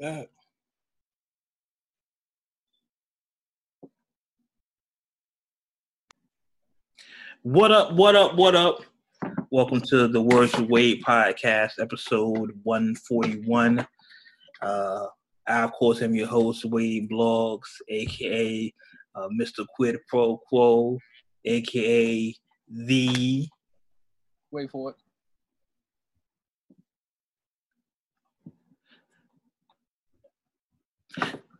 Uh, what up? What up? What up? Welcome to the Words of Wade podcast, episode 141. Uh, I, of course, am your host, Wade Blogs, aka uh, Mr. Quid Pro Quo, aka the. Wait for it.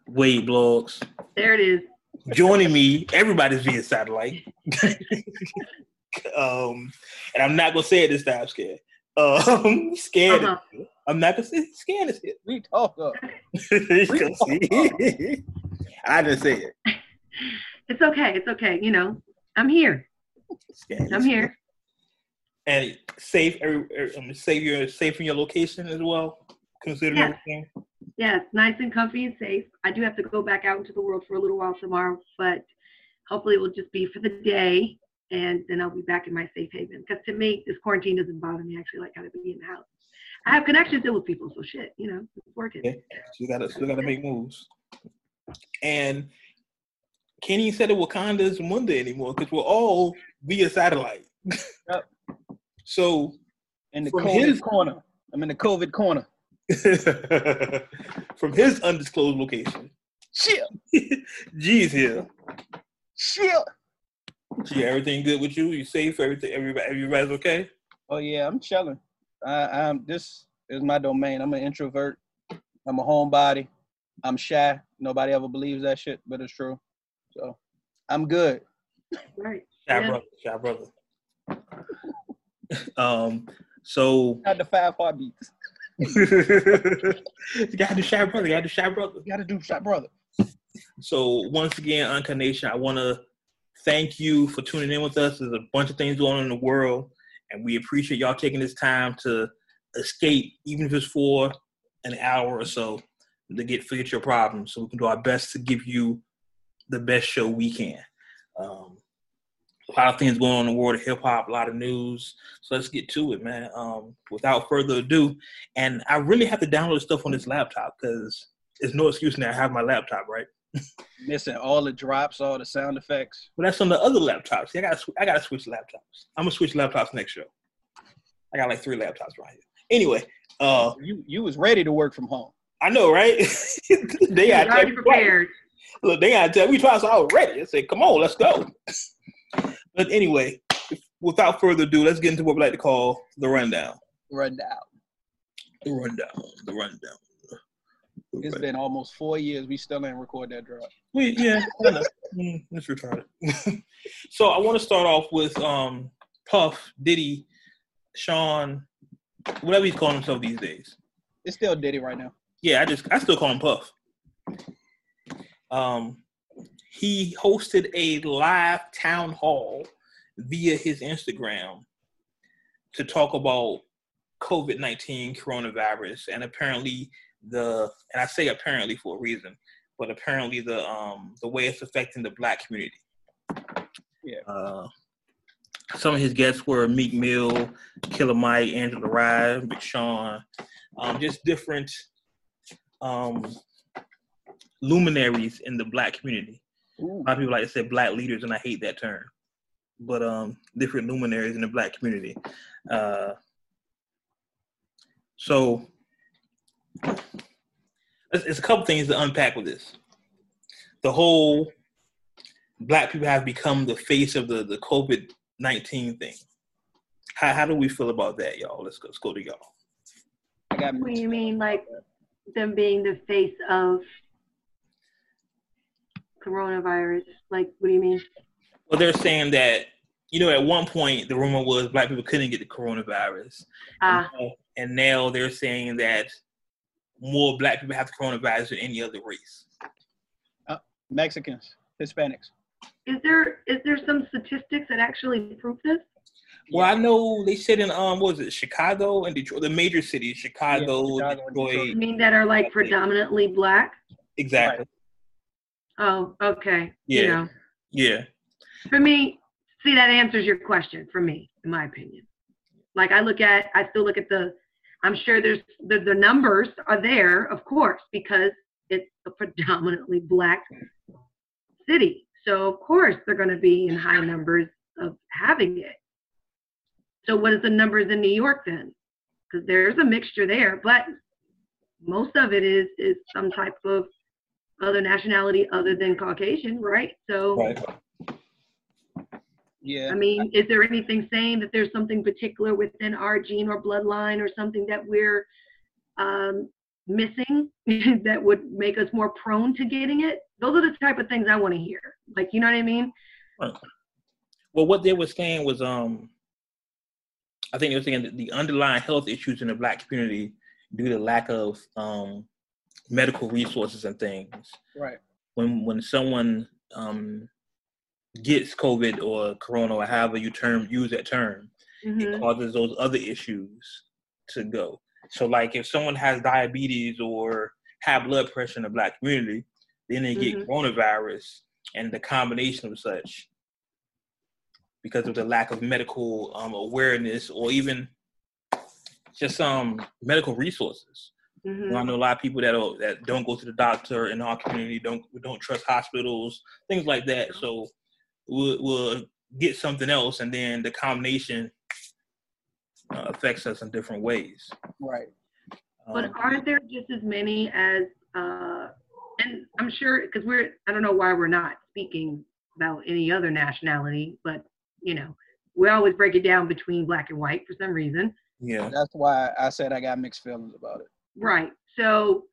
Wade Blogs. There it is. Joining me, everybody's via satellite. um, and I'm not gonna say it this time, scared. Um, scared. Uh-huh. I'm not gonna say scared is it. We talk up. You can see. I didn't say it. It's okay. It's okay. You know, I'm here. Scared I'm is- here. And safe. Every, every, um, safe. You're safe in your location as well. Considering Yes. everything. Yes, nice and comfy and safe. I do have to go back out into the world for a little while tomorrow, but hopefully it will just be for the day, and then I'll be back in my safe haven. Because to me, this quarantine doesn't bother me. I actually like how to be in the house. I have connections still with people, so shit, you know, it's working. Okay. So you gotta still gotta make moves. And can't even say that Wakanda is Monday anymore because we're all via satellite. Yep. so In the COVID his- corner. I'm in the COVID corner. from his undisclosed location, Chill. G's here. Chill. G, everything good with you? You safe? Everything? Everybody? Everybody's okay? Oh yeah, I'm chilling. I, I'm this is my domain. I'm an introvert. I'm a homebody. I'm shy. Nobody ever believes that shit, but it's true. So I'm good. Right. Shy Yeah. brother. Shy brother. um. So Got the five heartbeats. You gotta do shy brother. You gotta do shy brother. You gotta do shot brother. So once again, Uncut Nation, I want to thank you for tuning in with us. There's a bunch of things going on in the world, and we appreciate y'all taking this time to escape, even if it's for an hour or so, to get forget your problems. So we can do our best to give you the best show we can. Um, a lot of things going on in the world of hip hop, a lot of news. So let's get to it, man. Um, without further ado, and I really have to download stuff on this laptop because there's no excuse now. I have my laptop, right? Missing all the drops, all the sound effects. Well, that's on the other laptops. See, I gotta, I gotta switch laptops. I'm gonna switch laptops next show. I got like three laptops right here. Anyway, uh, You you was ready to work from home. I know, right? they You're got already prepared. Look, they gotta tell me twice. I was ready. I said, "Come on, let's go." but anyway, without further ado, let's get into what we like to call the rundown. Rundown. The rundown. The rundown. The It's rundown. been almost four years. We still ain't record that drop. We, yeah. Mm, it's retarded. so I want to start off with um, Puff, Diddy, Sean, whatever he's calling himself these days. It's still Diddy right now. Yeah, I just I still call him Puff. Um, he hosted a live town hall via his Instagram to talk about COVID nineteen coronavirus, and apparently the and I say apparently for a reason, but apparently the um the way it's affecting the black community. Yeah. Uh, some of his guests were Meek Mill, Killer Mike, Angela Rye, Big Sean, um, just different um, luminaries in the black community. Ooh. A lot of people like to say black leaders, and I hate that term. But um, different luminaries in the black community. Uh, so it's, it's a couple things to unpack with this. The whole black people have become the face of the the COVID nineteen thing. How how do we feel about that, y'all? Let's go. Let's go to y'all. I What do you mean, like them being the face of coronavirus? Like, what do you mean? Well, they're saying that you know at one point the rumor was black people couldn't get the coronavirus, Ah, and, now, and now they're saying that more black people have the coronavirus than any other race. Mexicans, Hispanics. is there is there some statistics that actually prove this? Well, I know they said in um, what was it Chicago and Detroit, the major cities, Chicago, Chicago and Detroit, Detroit. You mean that are like predominantly black? exactly. Oh, okay. Yeah. You know, Yeah, for me, see that answers your question. For me, in my opinion, like I look at, I still look at the I'm sure there's the, the numbers are there, of course, because it's a predominantly black city. So of course they're going to be in high numbers of having it. So what is the numbers in New York then? Because there's a mixture there, but most of it is is some type of other nationality other than Caucasian, right? So Right. Yeah. I mean, is there anything saying that there's something particular within our gene or bloodline or something that we're um, missing that would make us more prone to getting it? Those are the type of things I want to hear. Like, you know what I mean? Well, what they were saying was, um, I think they were saying that the underlying health issues in the black community due to lack of um, medical resources and things. Right. When when someone um, gets COVID or Corona or however you term use that term, Mhm. it causes those other issues to go. So, like if someone has diabetes or high blood pressure in the black community, then they get Mhm. coronavirus, and the combination of such, because of the lack of medical um, awareness or even just um medical resources. You know, I know a lot of people that that don't go to the doctor in our community, don't don't trust hospitals, things like that. So we'll, we'll get something else, and then the combination uh, affects us in different ways. Right. But Um, aren't there just as many as, uh, and I'm sure, because we're, I don't know why we're not speaking about any other nationality, but, you know, we always break it down between black and white for some reason. yeah, That's why I said I got mixed feelings about it. Right. So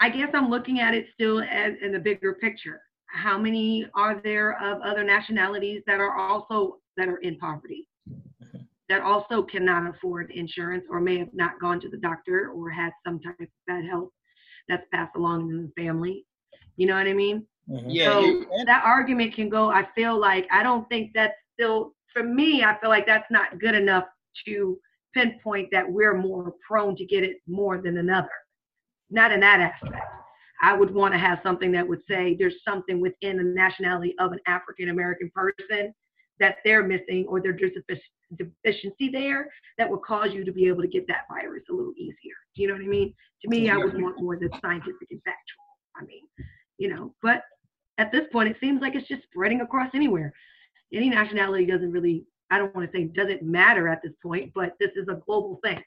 I guess I'm looking at it still as in the bigger picture. How many are there of other nationalities that are also that are in poverty? That also cannot afford insurance or may have not gone to the doctor or had some type of bad health that's passed along in the family. You know what I mean? mhm. Yeah. So that argument can go. I feel like I don't think that's still for me. I feel like that's not good enough to pinpoint that we're more prone to get it more than another. Not in that aspect. I would want to have something that would say there's something within the nationality of an African American person that they're missing or there's a deficiency there that would cause you to be able to get that virus a little easier. Do you know what I mean? To me, I would want more that's scientific and factual. I mean, you know, but at this point, it seems like it's just spreading across anywhere. Any nationality doesn't really, I don't want to say doesn't matter at this point, but this is a global thing,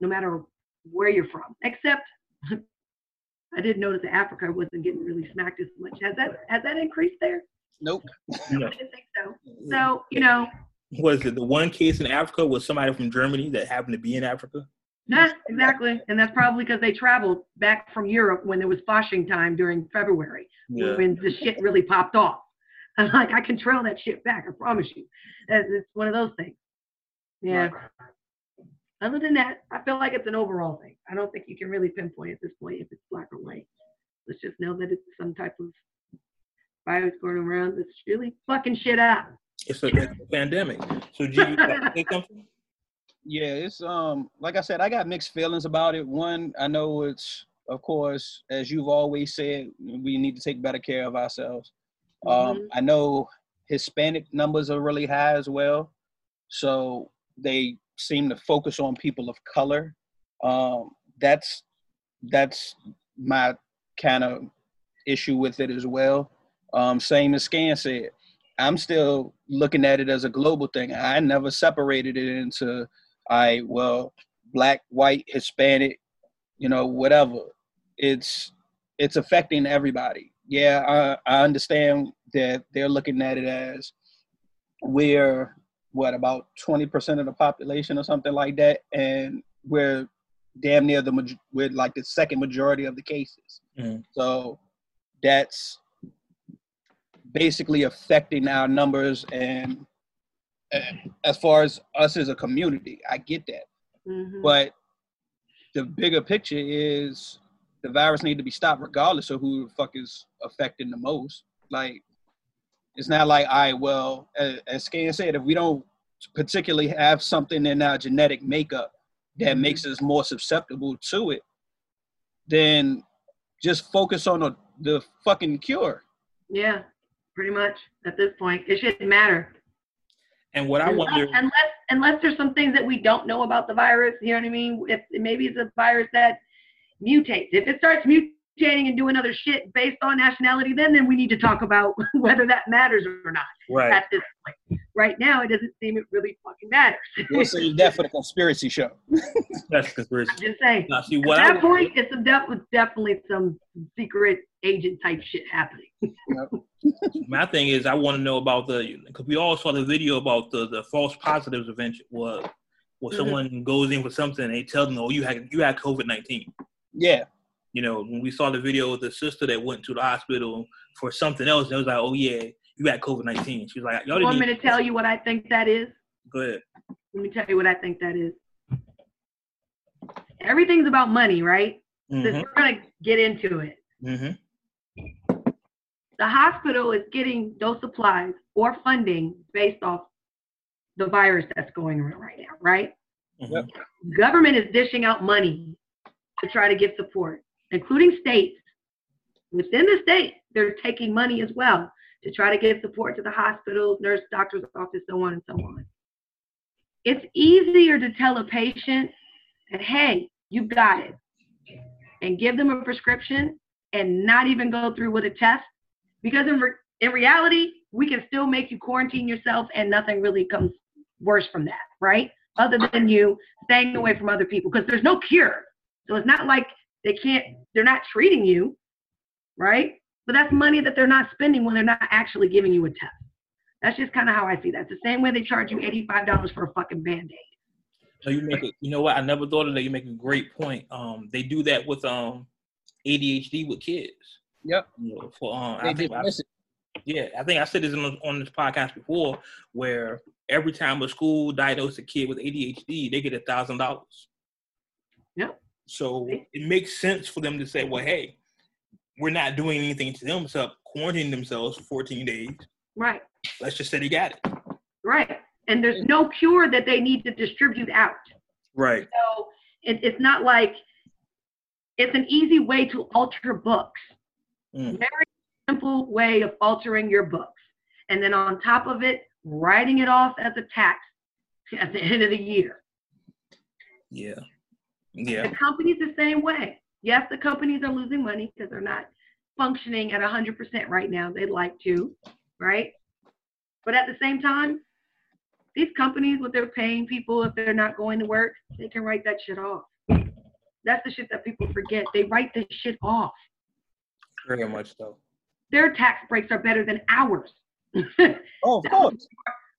no matter where you're from. Except, I didn't notice that Africa wasn't getting really smacked as much. Has that has that increased there? Nope. No. I didn't think so. So you know, was it the one case in Africa was somebody from Germany that happened to be in Africa? yeah, exactly, and that's probably because they traveled back from Europe when there was Fasching time during February. Yeah. when the shit really popped off. I'm like, I can trail that shit back. I promise you. It's it's one of those things. Yeah. Other than that, I feel like it's an overall thing. I don't think you can really pinpoint at this point if it's black or white. Let's just know that it's some type of virus going around that's really fucking shit up. It's a, it's a pandemic. So, G, you like to say something? Yeah, it's um like I said, I got mixed feelings about it. One, I know it's of course, as you've always said, we need to take better care of ourselves. Um, Mhm. I know Hispanic numbers are really high as well, so they seem to focus on people of color. Um, that's that's my kind of issue with it as well. Um, same as Scan said, I'm still looking at it as a global thing. I never separated it into, I well, black, white, Hispanic, you know, whatever. It's it's affecting everybody. Yeah, I, I understand that they're looking at it as we're what about 20% of the population or something like that, and we're damn near the maj- we're like the second majority of the cases. Mhm. So that's basically affecting our numbers and uh, as far as us as a community, I get that. Mhm. But the bigger picture is the virus need to be stopped regardless of who the fuck is affecting the most. Like it's not like I well, as, as Scan said, if we don't particularly have something in our genetic makeup that Mhm. makes us more susceptible to it, then just focus on the, the fucking cure. Yeah, pretty much at this point. It shouldn't matter. And what I unless, wonder, unless unless there's some things that we don't know about the virus, you know what I mean? If maybe it's a virus that mutates. If it starts mutating and doing other shit based on nationality, then then we need to talk about whether that matters or not right? at this point. Right now, it doesn't seem it really fucking matters. We'll see that for the conspiracy show. That's conspiracy. I'm just saying. Now, see At what I that point, it's a def- definitely some secret agent type shit happening. My thing is, I want to know about the because we all saw the video about the the false positives event was where Mhm. someone goes in for something and they tell them, "Oh, you had you had COVID 19 Yeah. You know, when we saw the video of the sister that went to the hospital for something else, and it was like, "Oh yeah, you had COVID 19 She was like, "Y'all You want didn't." me to tell you what I think that is? Go ahead. Let me tell you what I think that is. Everything's about money, right? So hmm we're gonna get into it. hmm The hospital is getting those supplies or funding based off the virus that's going on right now, right? Yep. Government is dishing out money to try to give support, including states. Within the state, they're taking money as well to try to give support to the hospitals, nurse, doctor's office, so on and so on. It's easier to tell a patient that, hey, you got it, and give them a prescription and not even go through with a test because in, re- in reality we can still make you quarantine yourself and nothing really comes worse from that right other than you staying away from other people because there's no cure so it's not like they can't they're not treating you right but that's money that they're not spending when they're not actually giving you a test that's just kind of how i see that it's the same way they charge you $85 for a fucking band-aid So you make it. You know what? I never thought of that. You make a great point. Um, they do that with um, ADHD with kids. Yep. You know, for um, They I think I, yeah, I think I said this on, on this podcast before, where every time a school diagnoses a kid with ADHD, they get a thousand dollars. Yep. So it makes sense for them to say, well, hey, we're not doing anything to them except quarantining themselves for 14 days. right Let's just say they got it. right and there's no cure that they need to distribute out Right. So it, it's not like it's an easy way to alter books. Mm. Very simple way of altering your books. And then on top of it, writing it off as a tax at the end of the year. Yeah. Yeah. The company's the same way. Yes, the companies are losing money because they're not functioning at 100% right now. They'd like to, right? But at the same time, these companies, what they're paying people if they're not going to work, they can write that shit off. That's the shit that people forget. They write this shit off. Very much so. Their tax breaks are better than ours. Oh, of course.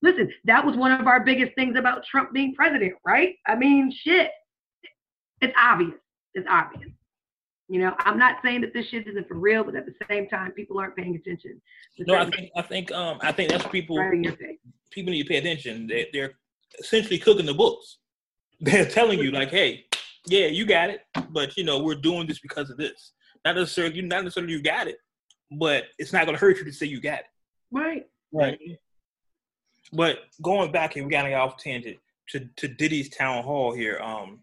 Listen, that was one of our biggest things about Trump being president, right? I mean, shit. It's obvious. It's obvious. You know, I'm not saying that this shit isn't for real, but at the same time, people aren't paying attention. No, I think I think um I think that's people right in your face. people need to pay attention. They, they're essentially cooking the books. They're telling you like, hey, yeah, you got it, but you know we're doing this because of this. Not necessarily, not necessarily you got it, but it's not going to hurt you to say you got it. Right. Right. But going back and we got to get off tangent to to Diddy's town hall here. Um,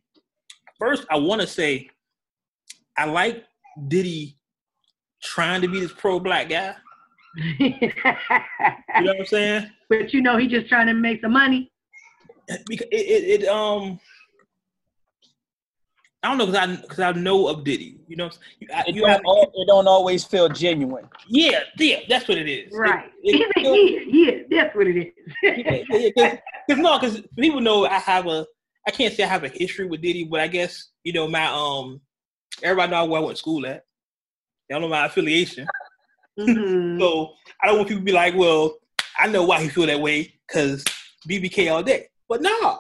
first I want to say I like Diddy trying to be this pro black guy. You know what I'm saying? but you know, he just trying to make some money. because it, it, it um I don't know because I because I know of Diddy. You know, you, I, It you don't, have, it don't always feel genuine. yeah, yeah, that's what it is. Right. it- He's a, yeah, yeah, that's what it is. Because no, because people know I have a I can't say I have a history with Diddy, but I guess you know my um everybody know where I went to school at. They don't know my affiliation, Mhm. so I don't want people to be like, well, I know why he feel that way because BBK all day. But no,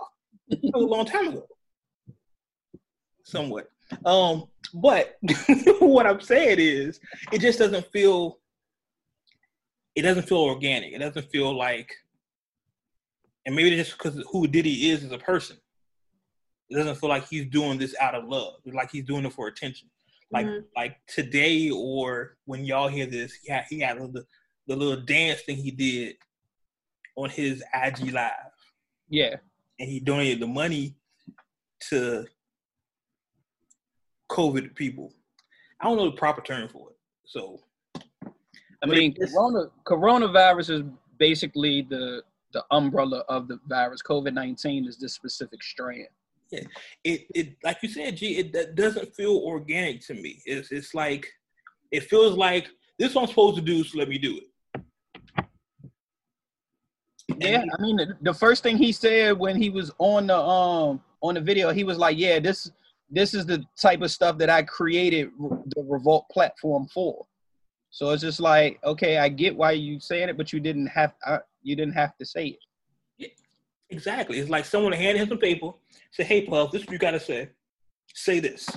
that was a long time ago. Somewhat. Um, but what I'm saying is, it just doesn't feel. It doesn't feel organic. It doesn't feel like, and maybe it's just because who Diddy is as a person. It doesn't feel like he's doing this out of love. It's like he's doing it for attention. Like Mhm. like today or when y'all hear this, he had, he had the the little dance thing he did on his IG live Yeah. and he donated the money to COVID people. I don't know the proper term for it. So I mean, corona, coronavirus is basically the the umbrella of the virus. COVID nineteen is this specific strand. Yeah, it it like you said, G. It doesn't feel organic to me. It's it's like it feels like this is what I'm supposed to do, so let me do it. Yeah, I mean the, first thing he said when he was on the um on the video, he was like, "Yeah, this this is the type of stuff that I created the Revolt platform for." So it's just like, okay, I get why you saying it, but you didn't have you didn't have to say it. Yeah, exactly. It's like someone handed him some paper, say, "Hey, Puff, this is what you gotta say. Say this."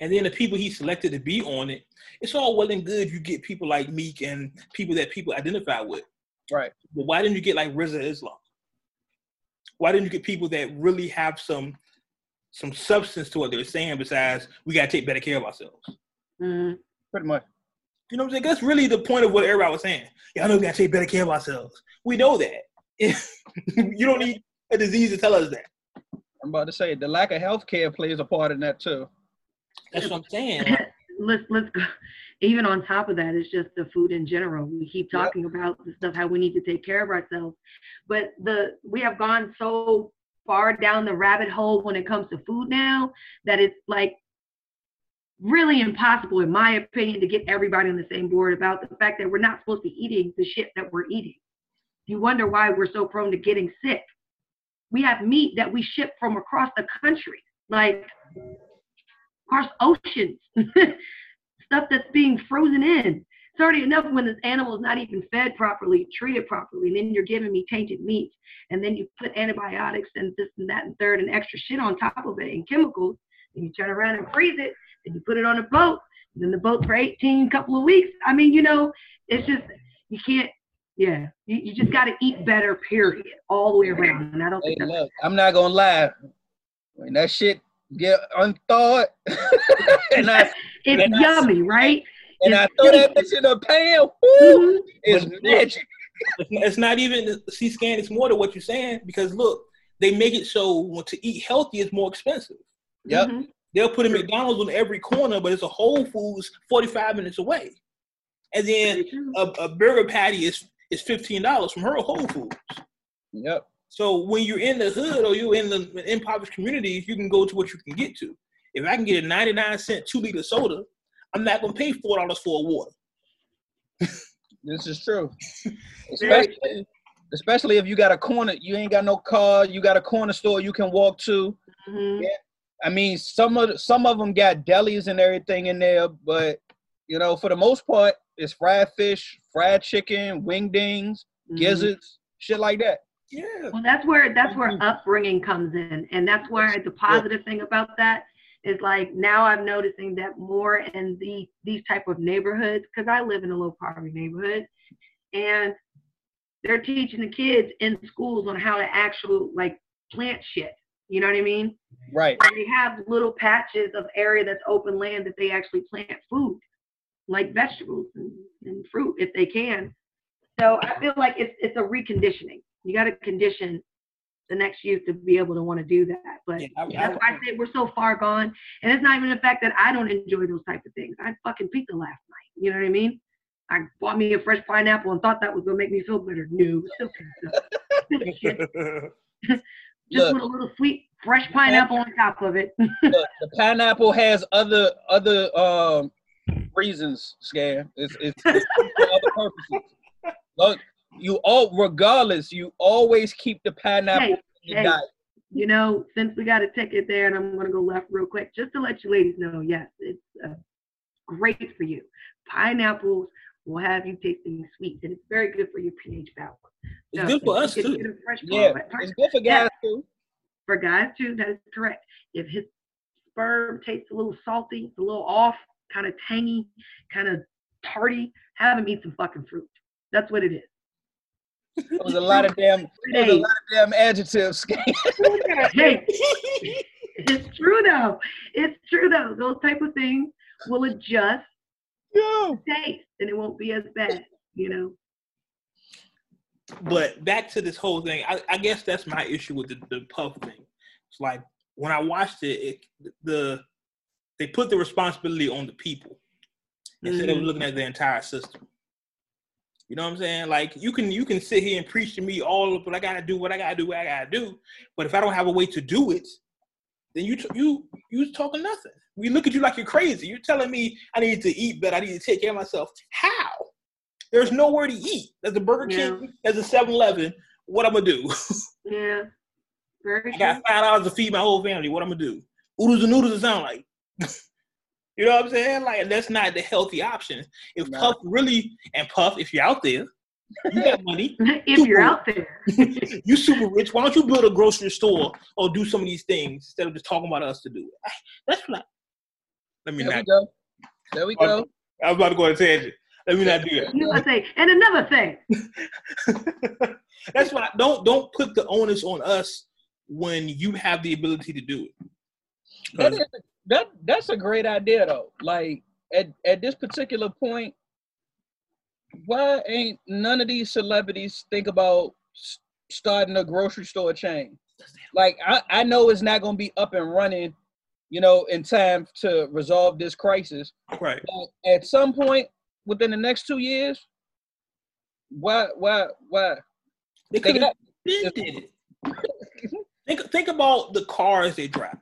And then the people he selected to be on it, it's all well and good. You get people like Meek and people that people identify with. Right. But why didn't you get like Rizza Islam? Why didn't you get people that really have some some substance to what they're saying besides we gotta take better care of ourselves? Mm-hmm. Pretty much. You know what I'm saying? That's really the point of what everybody was saying. Y'all know we gotta take better care of ourselves. We know that. you don't need a disease to tell us that. I'm about to say the lack of health care plays a part in that too. That's what I'm saying. let's let's go. Even on top of that, it's just the food in general. We keep talking yep. about the stuff how we need to take care of ourselves, but the we have gone so far down the rabbit hole when it comes to food now that it's like really impossible, in my opinion, to get everybody on the same board about the fact that we're not supposed to be eating the shit that we're eating. You wonder why we're so prone to getting sick. We have meat that we ship from across the country, like across oceans, stuff that's being frozen in. It's already enough when this animal is not even fed properly, treated properly, and then you're giving me tainted meat, and then you put antibiotics and this and that and third and extra shit on top of it and chemicals, and you turn around and freeze it, and you put it on a boat, and then the boat for 18 couple of weeks. I mean, you know, it's just you can't. Yeah, you, you just got to eat better. Period, all the way around. And I don't hey, think look, I'm not gonna lie. When that shit get unthawed, and I, it's and yummy, I, right? And it's I throw that bitch in a pan. Woo, mm-hmm. It's magic. It's not even C scan. It's more to what you're saying because look, they make it so to eat healthy is more expensive. Yep. Mm-hmm. They'll put a McDonald's on every corner, but it's a Whole Foods 45 minutes away. And then a, a burger patty is is fifteen dollars from her Whole Foods. Yep. So when you're in the hood or you're in the impoverished communities, you can go to what you can get to. If I can get a 99 cent two liter soda, I'm not gonna pay four dollars for a water. this is true. Especially, especially if you got a corner, you ain't got no car, you got a corner store you can walk to. Mm-hmm. Yeah. I mean, some of some of them got delis and everything in there, but you know, for the most part, it's fried fish, fried chicken, wingdings, mm-hmm. gizzards, shit like that. Yeah. Well, that's where that's where mm-hmm. upbringing comes in, and that's where the positive yeah. thing about that is like now I'm noticing that more in the these type of neighborhoods because I live in a low poverty neighborhood, and they're teaching the kids in schools on how to actually like plant shit. You know what I mean? Right. And they have little patches of area that's open land that they actually plant food, like vegetables and, and fruit if they can. So I feel like it's it's a reconditioning. You got to condition the next youth to be able to want to do that. But yeah, I, that's why I say we're so far gone. And it's not even the fact that I don't enjoy those type of things. I fucking pizza last night. You know what I mean? I bought me a fresh pineapple and thought that was gonna make me feel better. No, still pizza. Just Look, put a little sweet fresh pineapple on top of it. Look, the pineapple has other other um reasons, Scan. It's it's, it's for other purposes. Look, you all regardless, you always keep the pineapple hey, hey, You know, since we got a ticket there, and I'm gonna go left real quick, just to let you ladies know, yes, it's uh, great for you. Pineapples will have you tasting sweet, and it's very good for your pH balance. It's good for us too. Yeah, it's good for guys too. For guys too, that is correct. If his sperm tastes a little salty, it's a little off, kind of tangy, kind of tarty, have him eat some fucking fruit. That's what it is. There was a lot of damn, there was a lot of damn adjectives. hey, it's true though. It's true though. Those type of things will adjust yeah. taste, and it won't be as bad. You know but back to this whole thing, I, I guess that's my issue with the, the puff thing. It's like when I watched it, it the they put the responsibility on the people instead mm-hmm. of looking at the entire system. You know what I'm saying? Like you can you can sit here and preach to me all of what I gotta do, what I gotta do, what I gotta do. But if I don't have a way to do it, then you you you talking nothing. We look at you like you're crazy. You're telling me I need to eat better, I need to take care of myself. How? There's nowhere to eat. There's a Burger King, yeah. there's a 7-Eleven. What I'm gonna do? yeah. Very I got five dollars to feed my whole family. What I'm gonna do? Oodles and noodles it sound like. You know what I'm saying? Like that's not the healthy option. If no. Puff really and Puff, if you're out there, you got money. if you're out there, you super rich. Why don't you build a grocery store or do some of these things instead of just talking about us to do it? That's not. Let me there not. We go. There we go. I was about to go on a tangent. Let me not do that. You want to say, and another thing. That's why don't don't put the onus on us when you have the ability to do it. That, is, that that's a great idea though. Like at at this particular point, why ain't none of these celebrities think about starting a grocery store chain? Like I, I know it's not gonna be up and running, you know, in time to resolve this crisis. Right. But at some point within the next two years, why why why they could have did it. think think about the cars they drive.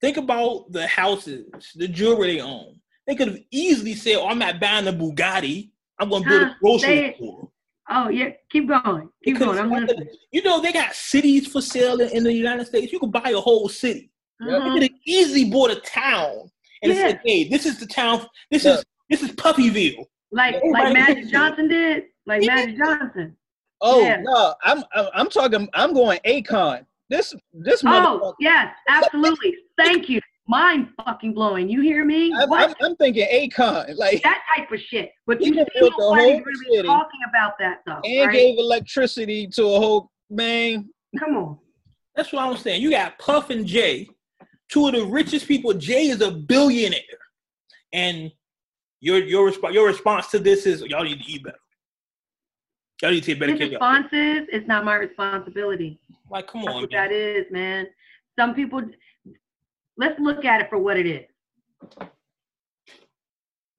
Think about the houses, the jewelry they own. They could have easily said, "Oh, I'm not buying a Bugatti. I'm going to build a grocery store." Oh yeah, keep going, keep going. I'm listening. You know they got cities for sale in, in the United States. You could buy a whole city. Uh-huh. They could have easily bought a town and yeah. said, "Hey, this is the town. This yeah. is this is Puffyville." Like like Magic Johnson did. Like yeah. Magic Johnson. Oh yeah. no, I'm I'm talking. I'm going Akon. This this. Oh yes, absolutely. Thank you. Mind fucking blowing. You hear me? I'm, I'm, I'm, thinking Akon, like that type of shit. But you see nobody's really talking about that though. And right? gave electricity to a whole man. Come on. That's what I'm saying. You got Puff and Jay, two of the richest people. Jay is a billionaire, and your your response your response to this is y'all need to eat better. Y'all need to take better His care. Response is it's not my responsibility. Like, come That's on, what man. that is, man. Some people let's look at it for what it is.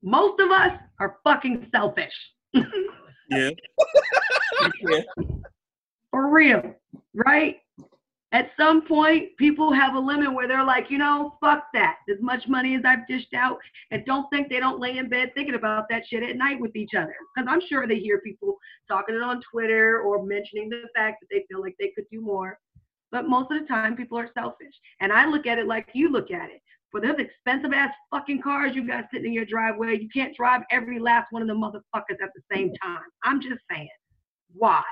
Most of us are fucking selfish. yeah. yeah. For real, right? At some point, people have a limit where they're like, you know, fuck that. As much money as I've dished out, and don't think they don't lay in bed thinking about that shit at night with each other. Because I'm sure they hear people talking it on Twitter or mentioning the fact that they feel like they could do more. But most of the time, people are selfish. And I look at it like you look at it. For those expensive ass fucking cars you got sitting in your driveway, you can't drive every last one of the motherfuckers at the same time. I'm just saying, why?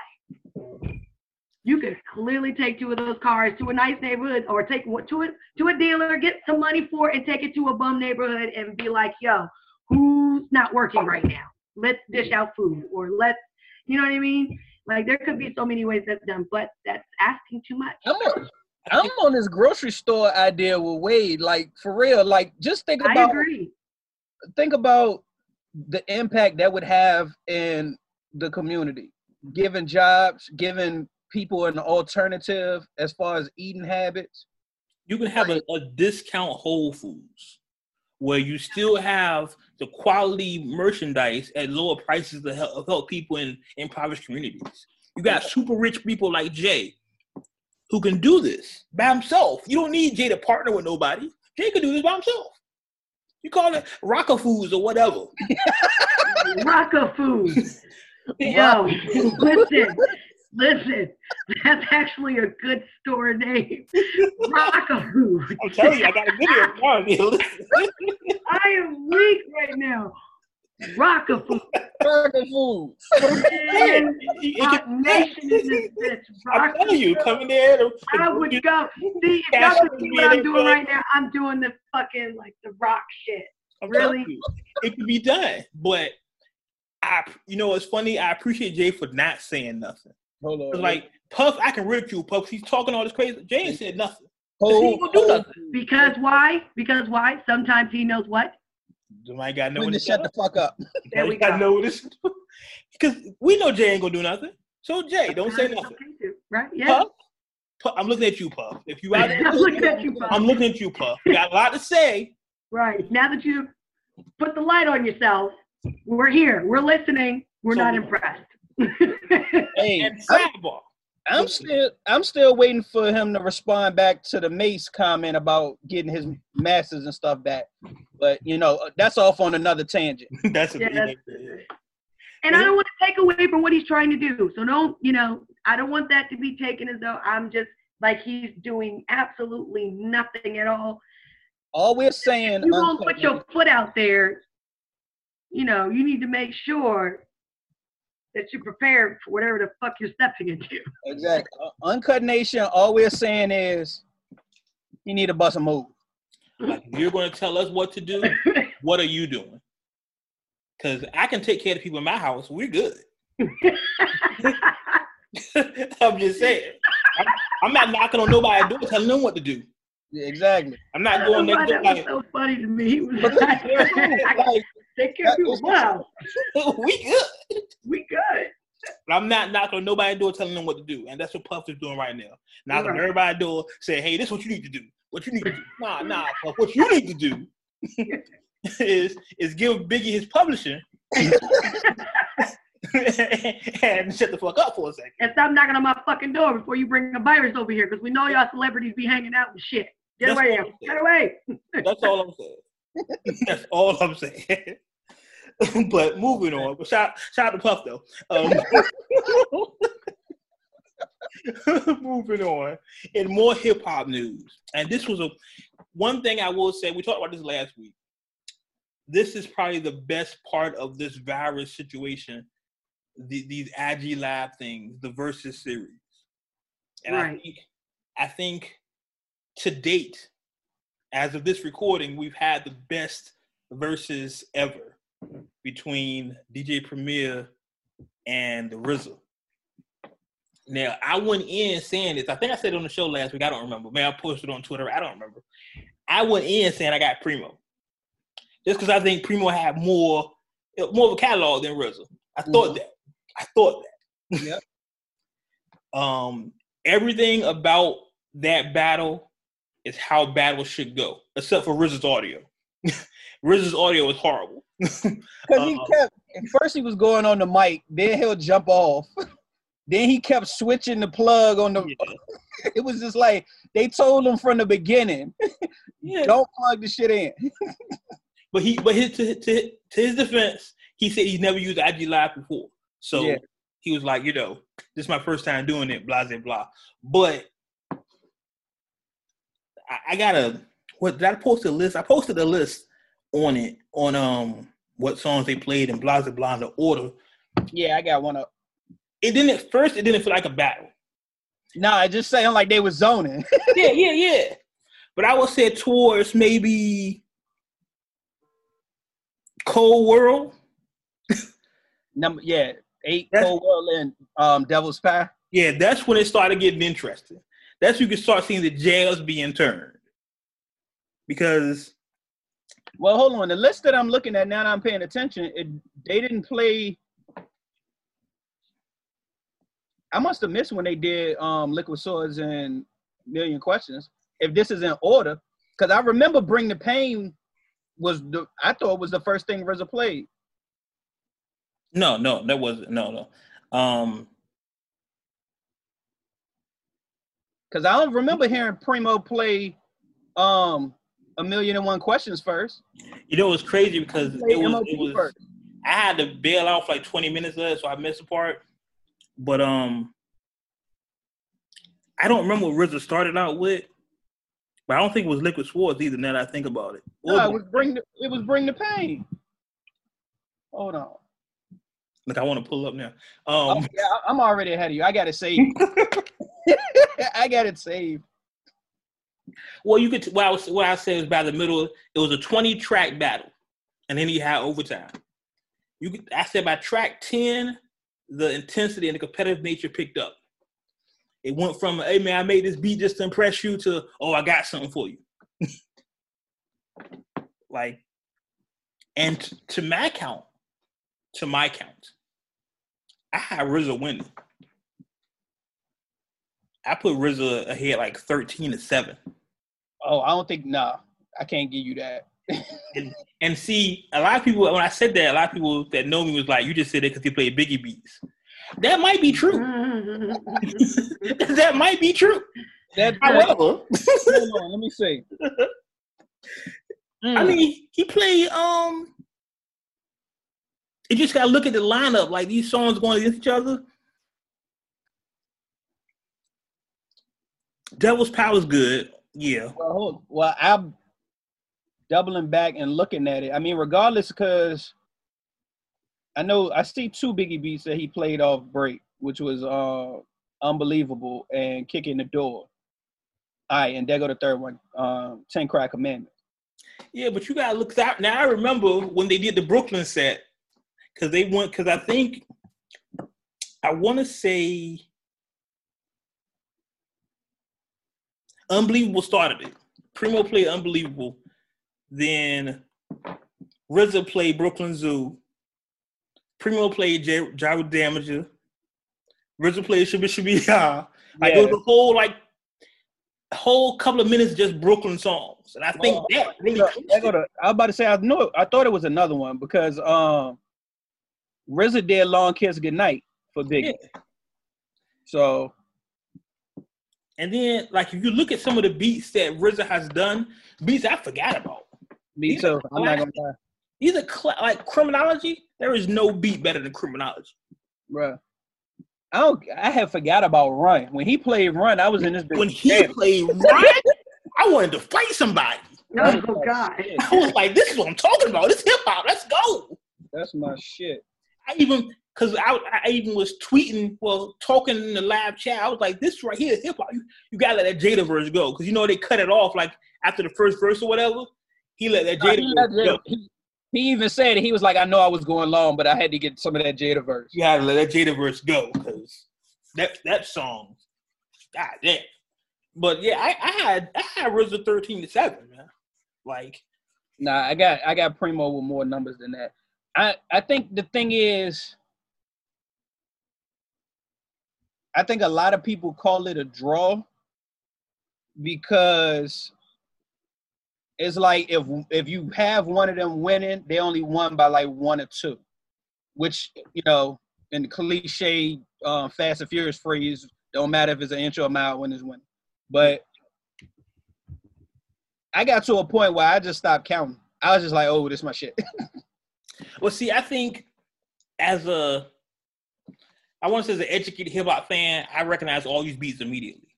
You could clearly take two of those cars to a nice neighborhood or take to a, to a dealer, get some money for it, and take it to a bum neighborhood and be like, yo, who's not working right now? Let's dish out food or let's, you know what I mean? Like there could be so many ways that's done, but that's asking too much. I'm on, I'm on this grocery store idea with Wade. Like for real, like just think about. I agree. Think about the impact that would have in the community, giving jobs, giving people an alternative as far as eating habits. You can have a, a discount Whole Foods where you still have the quality merchandise at lower prices to help, help people in impoverished communities. You got super rich people like Jay who can do this by himself. You don't need Jay to partner with nobody. Jay can do this by himself. You call it Rocker Foods or whatever. Rocker Foods. Yo, listen, Listen, that's actually a good store name. Rockafoo. I'm telling you, I got a video for you. I am weak right now. Rockafoo. Rockafoo. Nation in this bitch. I'm telling you, coming there. I would go. See, if y'all can see what I'm doing right now, I'm doing the fucking like the rock shit. I'm really? You, it could be done, but I, you know, it's funny. I appreciate Jay for not saying nothing. Hold on. Like Puff, I can ridicule Puff. He's talking all this crazy. Jay said nothing. Hold, he do nothing. Because why? Because why? Sometimes he knows what. Somebody got know when to shut the fuck up. There we go. Know this. because we know Jay ain't gonna do nothing. So Jay, don't say nothing. Okay right? Yeah. Puff, Puff, I'm looking at you, Puff. If you out I'm looking at you, Puff. I'm looking at you, Puff. You got a lot to say. Right. Now that you put the light on yourself, we're here. We're listening. We're So- not impressed. Hey, And I'm. I'm still I'm still waiting for him to respond back to the Mase comment about getting his masters and stuff back. But you know, uh, that's off on another tangent. that's a Yeah, yeah, that's- and I don't want to take away from what he's trying to do. So don't, you know, I don't want that to be taken as though I'm just like he's doing absolutely nothing at all. All we're saying, You won't put your foot out there. You know, you need to make sure that you're prepared for whatever the fuck you're stepping into. Exactly. Uh, Uncut Nation, all we're saying is you need to bust a move. Like, you're going to tell us what to do, what are you doing? Because I can take care of the people in my house. We're good. I'm just saying. I'm, I'm not knocking on nobody's door telling them what to do. Yeah, exactly. I'm not going know why next door that was like, so funny to me. He was like, it's true. I got Like, take care of people. Wow, we good. we good. I'm not knocking on nobody's door telling them what to do. And that's what Puff is doing right now. Knocking on Right. everybody's door saying, hey, this is what you need to do. What you need to do. Nah, nah, Puff. What you need to do is is give Biggie his publishing and shut the fuck up for a second. and stop knocking on my fucking door before you bring a virus over here, because we know y'all celebrities be hanging out and shit. Get That's away, what Em. I'm get away. That's all I'm saying. That's all I'm saying. but moving on. But shout shout out to Puff though. Um, moving on. and more hip hop news, and this was a one thing I will say. We talked about this last week. This is probably the best part of this virus situation. The, these IG Live things, the Verzuz series, and I think I think to date, as of this recording, we've had the best verses ever between DJ Premier and the RZA. Now, I went in saying this. I think I said it on the show last week. I don't remember. Maybe I posted it on Twitter. I don't remember. I went in saying I got Primo, just because I think Primo had more, more of a catalog than RZA. I thought Mhm. that. I thought that. Yep. um, everything about that battle is how battle should go, except for RZA's audio. RZA's audio was horrible. Because he kept first he was going on the mic, then he'll jump off. then he kept switching the plug on the it was just like they told him from the beginning, Yeah. don't plug the shit in. But he, but his to, to, to his defense, he said he's never used IG Live before, so Yeah. he was like, you know, this is my first time doing it, blah blah blah. But I, I gotta what did I post a list? I posted a list on it on um what songs they played in blah blah blah the order. Yeah, I got one up. It didn't at first. It didn't feel like a battle. Nah, it just sounded like they was zoning. yeah, yeah, yeah. But I would say towards maybe Cold World. Number yeah, eight That's- Cold World and um Devil's Pie. Yeah, that's when it started getting interesting. That's when you could start seeing the jails being turned. Because Well, hold on. The list that I'm looking at now that I'm paying attention, it, they didn't play. I must have missed when they did um, Liquid Swords and Million Questions. If this is in order, because I remember Bring the Pain was the I thought was the first thing RZA played. no, no, that wasn't no, no. Um, Because I don't remember hearing Primo play um, a million and one questions first. you know, it was crazy because it was, it was first. I had to bail out for like 20 minutes of it, so I missed a part. But um, I don't remember what RZA started out with, but I don't think it was Liquid Swords either. Now that I think about it, No, it was bring the, it was bring the pain. Hold on. Look, I want to pull up now. Oh, Um, yeah, I- I'm already ahead of you. I got it saved. I got it saved. Well, you could. What I was, what I said was by the middle. It was a 20 track battle, and then he had overtime. You could. I said by track 10, the intensity and the competitive nature picked up. It went from, "Hey man, I made this beat just to impress you," to, "Oh, I got something for you." like, and t- to my count, to my count, I had RZA winning. I put RZA ahead like thirteen to seven. Oh, I don't think. Nah, I can't give you that. and, and see, a lot of people when I said that, a lot of people that know me was like, "You just said it because he played Biggie beats." That might be true. that might be true. That, However, hold on, let me see. I mean, he played. Um, you just gotta look at the lineup. Like these songs going against each other. Devil's Power's good. Yeah. Well, well, I'm doubling back and looking at it. I mean, regardless, because I know I see two Biggie beats that he played off break, which was uh unbelievable and kicking the door. All right, and there go the third one, um, Ten Crack Commandments. Yeah, but you gotta look out now. I remember when they did the Brooklyn set because they went because I think I want to say Unbelievable started it. Primo played Unbelievable, then RZA played Brooklyn Zoo. Primo played J- Jeru the Damaja. RZA played Shimmy Shimmy Ya. Like it was a whole like whole couple of minutes just Brooklyn songs, and I think Well, that really. Yeah, go the- I was about to say I know I thought it was another one because um RZA did Long Kiss Goodnight for Biggie. So And then, like, if you look at some of the beats that RZA has done, beats I forgot about. me These too. I'm not gonna lie. These are cl- like criminology. There is no beat better than criminology. Bruh. I don't I had forgot about Run. When he played Run, I was in this. When he jamming. played Run, I wanted to fight somebody. Oh, God. I was like, "This is what I'm talking about. This hip hop. Let's go." That's my shit. I even because I, I even was tweeting, well, talking in the live chat. I was like, "This right here is hip hop. You, you gotta let that Jada verse go because you know they cut it off like after the first verse or whatever. He let that Jada he, verse let go. He- he even said it. He was like, I know I was going long, but I had to get some of that Jada verse. You gotta let that Jada verse go because that that song, god damn. But yeah, I, I had I had RZA thirteen to seven, man. Like Nah, I got I got Primo with more numbers than that. I I think the thing is, I think a lot of people call it a draw because it's like if if you have one of them winning, they only won by like one or two, which you know in the cliche uh, Fast and Furious phrase, don't matter if it's an inch or a mile when it's winning. But I got to a point where I just stopped counting. I was just like, oh, this is my shit. Well, see, I think as a, I want to say as an educated hip hop fan, I recognize all these beats immediately.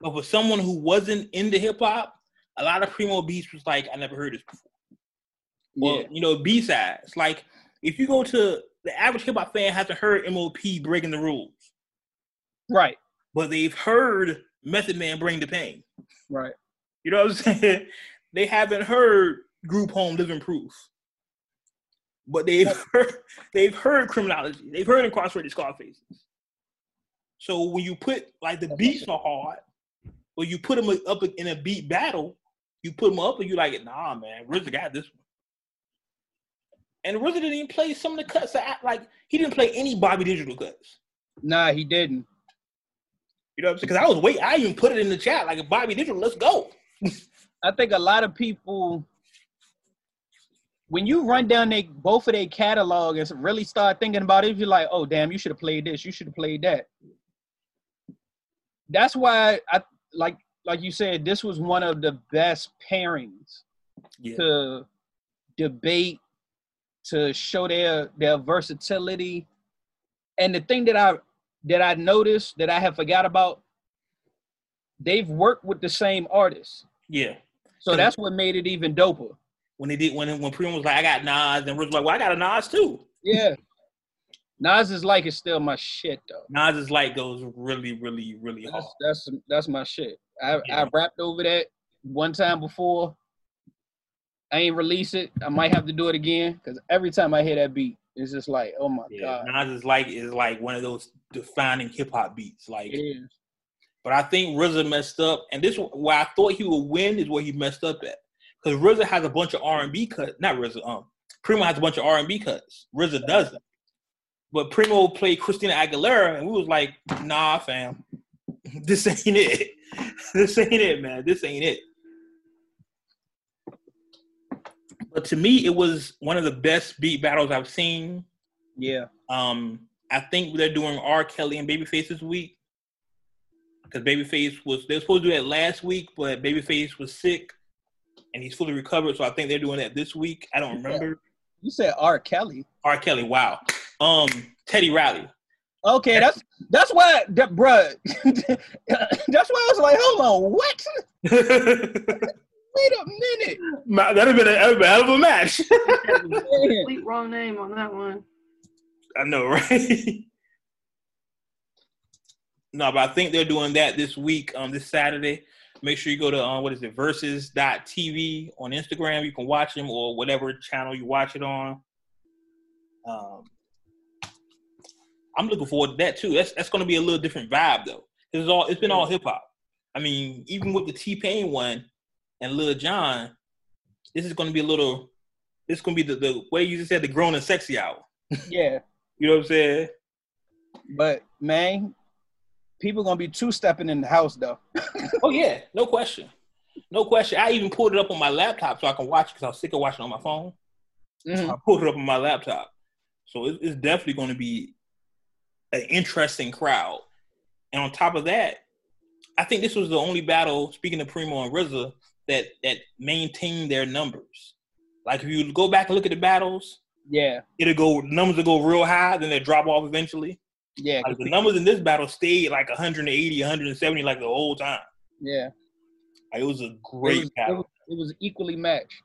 But for someone who wasn't into hip hop, a lot of primo beats was like, I never heard this before. Well, yeah. you know, B sides. Like if you go to the average hip hop fan hasn't heard MOP breaking the rules, Right. but they've heard Method Man bring the pain. Right. You know what I'm saying? They haven't heard Group Home Living Proof. But they've heard they've heard criminology. They've heard incarcerated Scarfaces. So when you put like the beats are hard, or you put them up in a beat battle, you put them up and you like, nah, man, RZA got this one. And RZA didn't even play some of the cuts that like he didn't play any Bobby Digital cuts. Nah, he didn't. You know what I'm saying? Because I was wait, I even put it in the chat like Bobby Digital, let's go. I think a lot of people, when you run down they both of their catalog and really start thinking about it, you're like, oh damn, you should have played this, you should have played that. That's why I like like you said, this was one of the best pairings Yeah. to debate, to show their their versatility. And the thing that I that I noticed that I have forgot about, they've worked with the same artists. Yeah. So that's what made it even doper. When they did when when Primo was like, I got Nas, and RZA was like, Well, I got a Nas too. Yeah. Nas is like is still my shit though. Nas's like goes really, really, really hard. That's that's that's my shit. I Yeah. I rapped over that one time before. I ain't release it. I might have to do it again because every time I hear that beat, it's just like, oh my Yeah, god, Nas's like is like one of those defining hip hop beats. Like, it is. but I think RZA messed up, and this where I thought he would win is where he messed up at. Because RZA has a bunch of R and B cuts. Not RZA. Um, Primo has a bunch of R and B cuts. RZA doesn't. But Primo played Christina Aguilera, and we was like, Nah, fam, this ain't it. This ain't it, man. This ain't it. But to me, it was one of the best beat battles I've seen. Yeah. Um, I think they're doing R. Kelly and Babyface this week because Babyface was they were supposed to do that last week, but Babyface was sick and he's fully recovered. So I think they're doing that this week. I don't remember. You said R. Kelly. R. Kelly. Wow. Um, Teddy Riley. Okay, that's that's why, that, bruh. that's why I was like, hold on, what? Wait a minute. That'd have been a, been a hell of a match. Complete wrong name on that one. I know, right? no, but I think they're doing that this week, um, this Saturday. Make sure you go to um, what is it, Verzuz.tv on Instagram. You can watch them or whatever channel you watch it on. Um, I'm looking forward to that too. That's that's going to be a little different vibe though. It's all it's been all hip hop. I mean, even with the T Pain one and Lil Jon, this is going to be a little. This is going to be the, the way you just said the grown and sexy hour. Yeah. you know what I'm saying? But man, people gonna be two stepping in the house though. oh yeah, no question, no question. I even pulled it up on my laptop so I can watch it because I was sick of watching on my phone. Mm-hmm. So I pulled it up on my laptop, so it, it's definitely going to be an interesting crowd. And on top of that, I think this was the only battle. Speaking of Primo and RZA, that that maintained their numbers. Like if you go back and look at the battles, yeah, it'll go numbers will go real high, then they drop off eventually. Yeah, like the numbers in this battle stayed like 180, 170, like the whole time. Yeah, like, it was a great it was, battle. It was, it was, equally matched.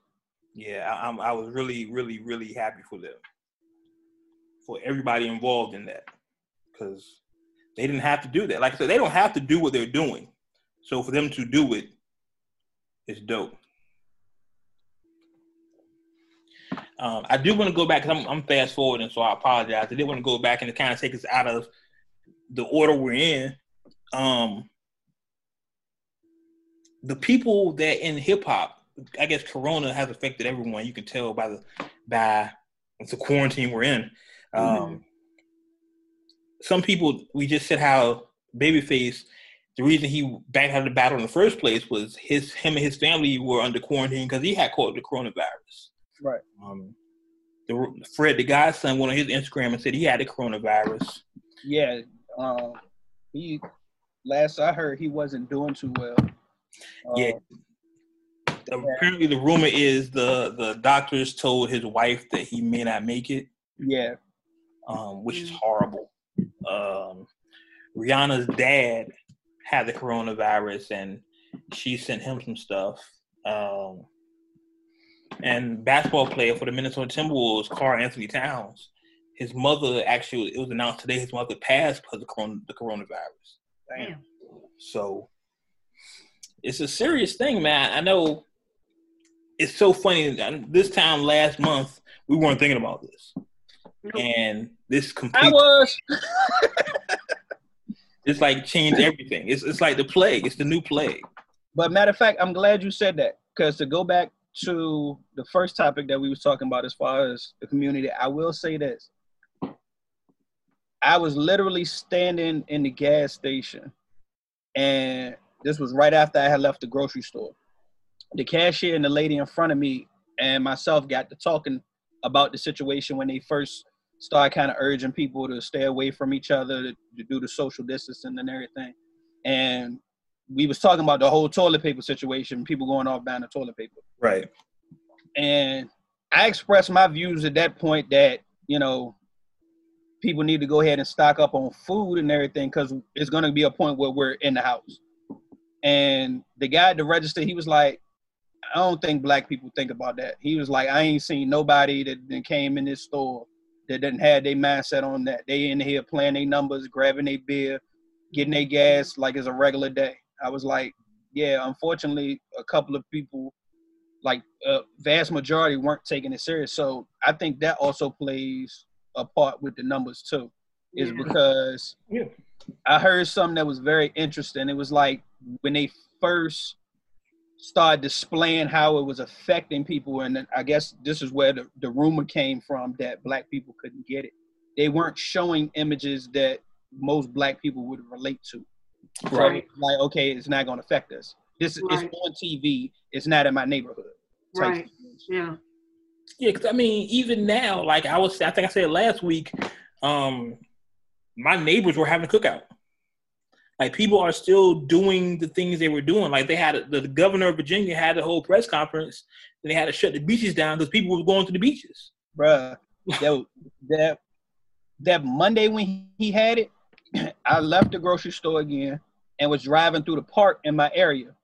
Yeah, I, I was really, really, really happy for them, for everybody involved in that because they didn't have to do that. Like I said, they don't have to do what they're doing. So for them to do it, it's dope. Um, I do want to go back because I'm, I'm fast forwarding, so I apologize. I did want to go back and kind of take us out of the order we're in. Um, the people that in hip hop, I guess Corona has affected everyone. You can tell by the by the quarantine we're in. Um, mm-hmm some people we just said how Babyface, the reason he backed out of the battle in the first place was his him and his family were under quarantine because he had caught the coronavirus. Right. Um, the Fred the Godson went on his Instagram and said he had the coronavirus. Yeah. Um, he last I heard he wasn't doing too well. yeah. Um, Apparently, the rumor is the the doctors told his wife that he may not make it. Yeah. Um, which is horrible um, Rihanna's dad had the coronavirus and she sent him some stuff. Um, and basketball player for the Minnesota Timberwolves, Karl-Anthony Towns, his mother actually, it was announced today, his mother passed because of the coronavirus. Damn. So it's a serious thing, man. I know it's so funny. This time last month, we weren't thinking about this. And this complete. I was. it's like changed everything. It's it's like the plague. It's the new plague. But matter of fact, I'm glad you said that because to go back to the first topic that we was talking about as far as the community, I will say this. I was literally standing in the gas station, and this was right after I had left the grocery store. The cashier and the lady in front of me and myself got to talking about the situation when they first started kind of urging people to stay away from each other to, to do the social distancing and everything. And we was talking about the whole toilet paper situation, people going off buying the toilet paper. Right. And I expressed my views at that point that, you know, people need to go ahead and stock up on food and everything because it's going to be a point where we're in the house. And the guy at the register, he was like, I don't think black people think about that. He was like, I ain't seen nobody that came in this store that didn't have their mindset on that. They in here playing their numbers, grabbing their beer, getting their gas like it's a regular day. I was like, yeah, unfortunately, a couple of people, like a vast majority, weren't taking it serious. So I think that also plays a part with the numbers too, is yeah. because yeah. I heard something that was very interesting. It was like when they first started displaying how it was affecting people. And I guess this is where the, the rumor came from that black people couldn't get it. They weren't showing images that most black people would relate to. Right. So, like, okay, it's not going to affect us. This is right. it's on TV. It's not in my neighborhood. Right. Yeah. Yeah, because I mean, even now, like I was, I think I said last week, um, my neighbors were having a cookout. Like people are still doing the things they were doing. Like they had a, the governor of Virginia had a whole press conference, and they had to shut the beaches down because people were going to the beaches. Bruh, that that that Monday when he had it, I left the grocery store again and was driving through the park in my area.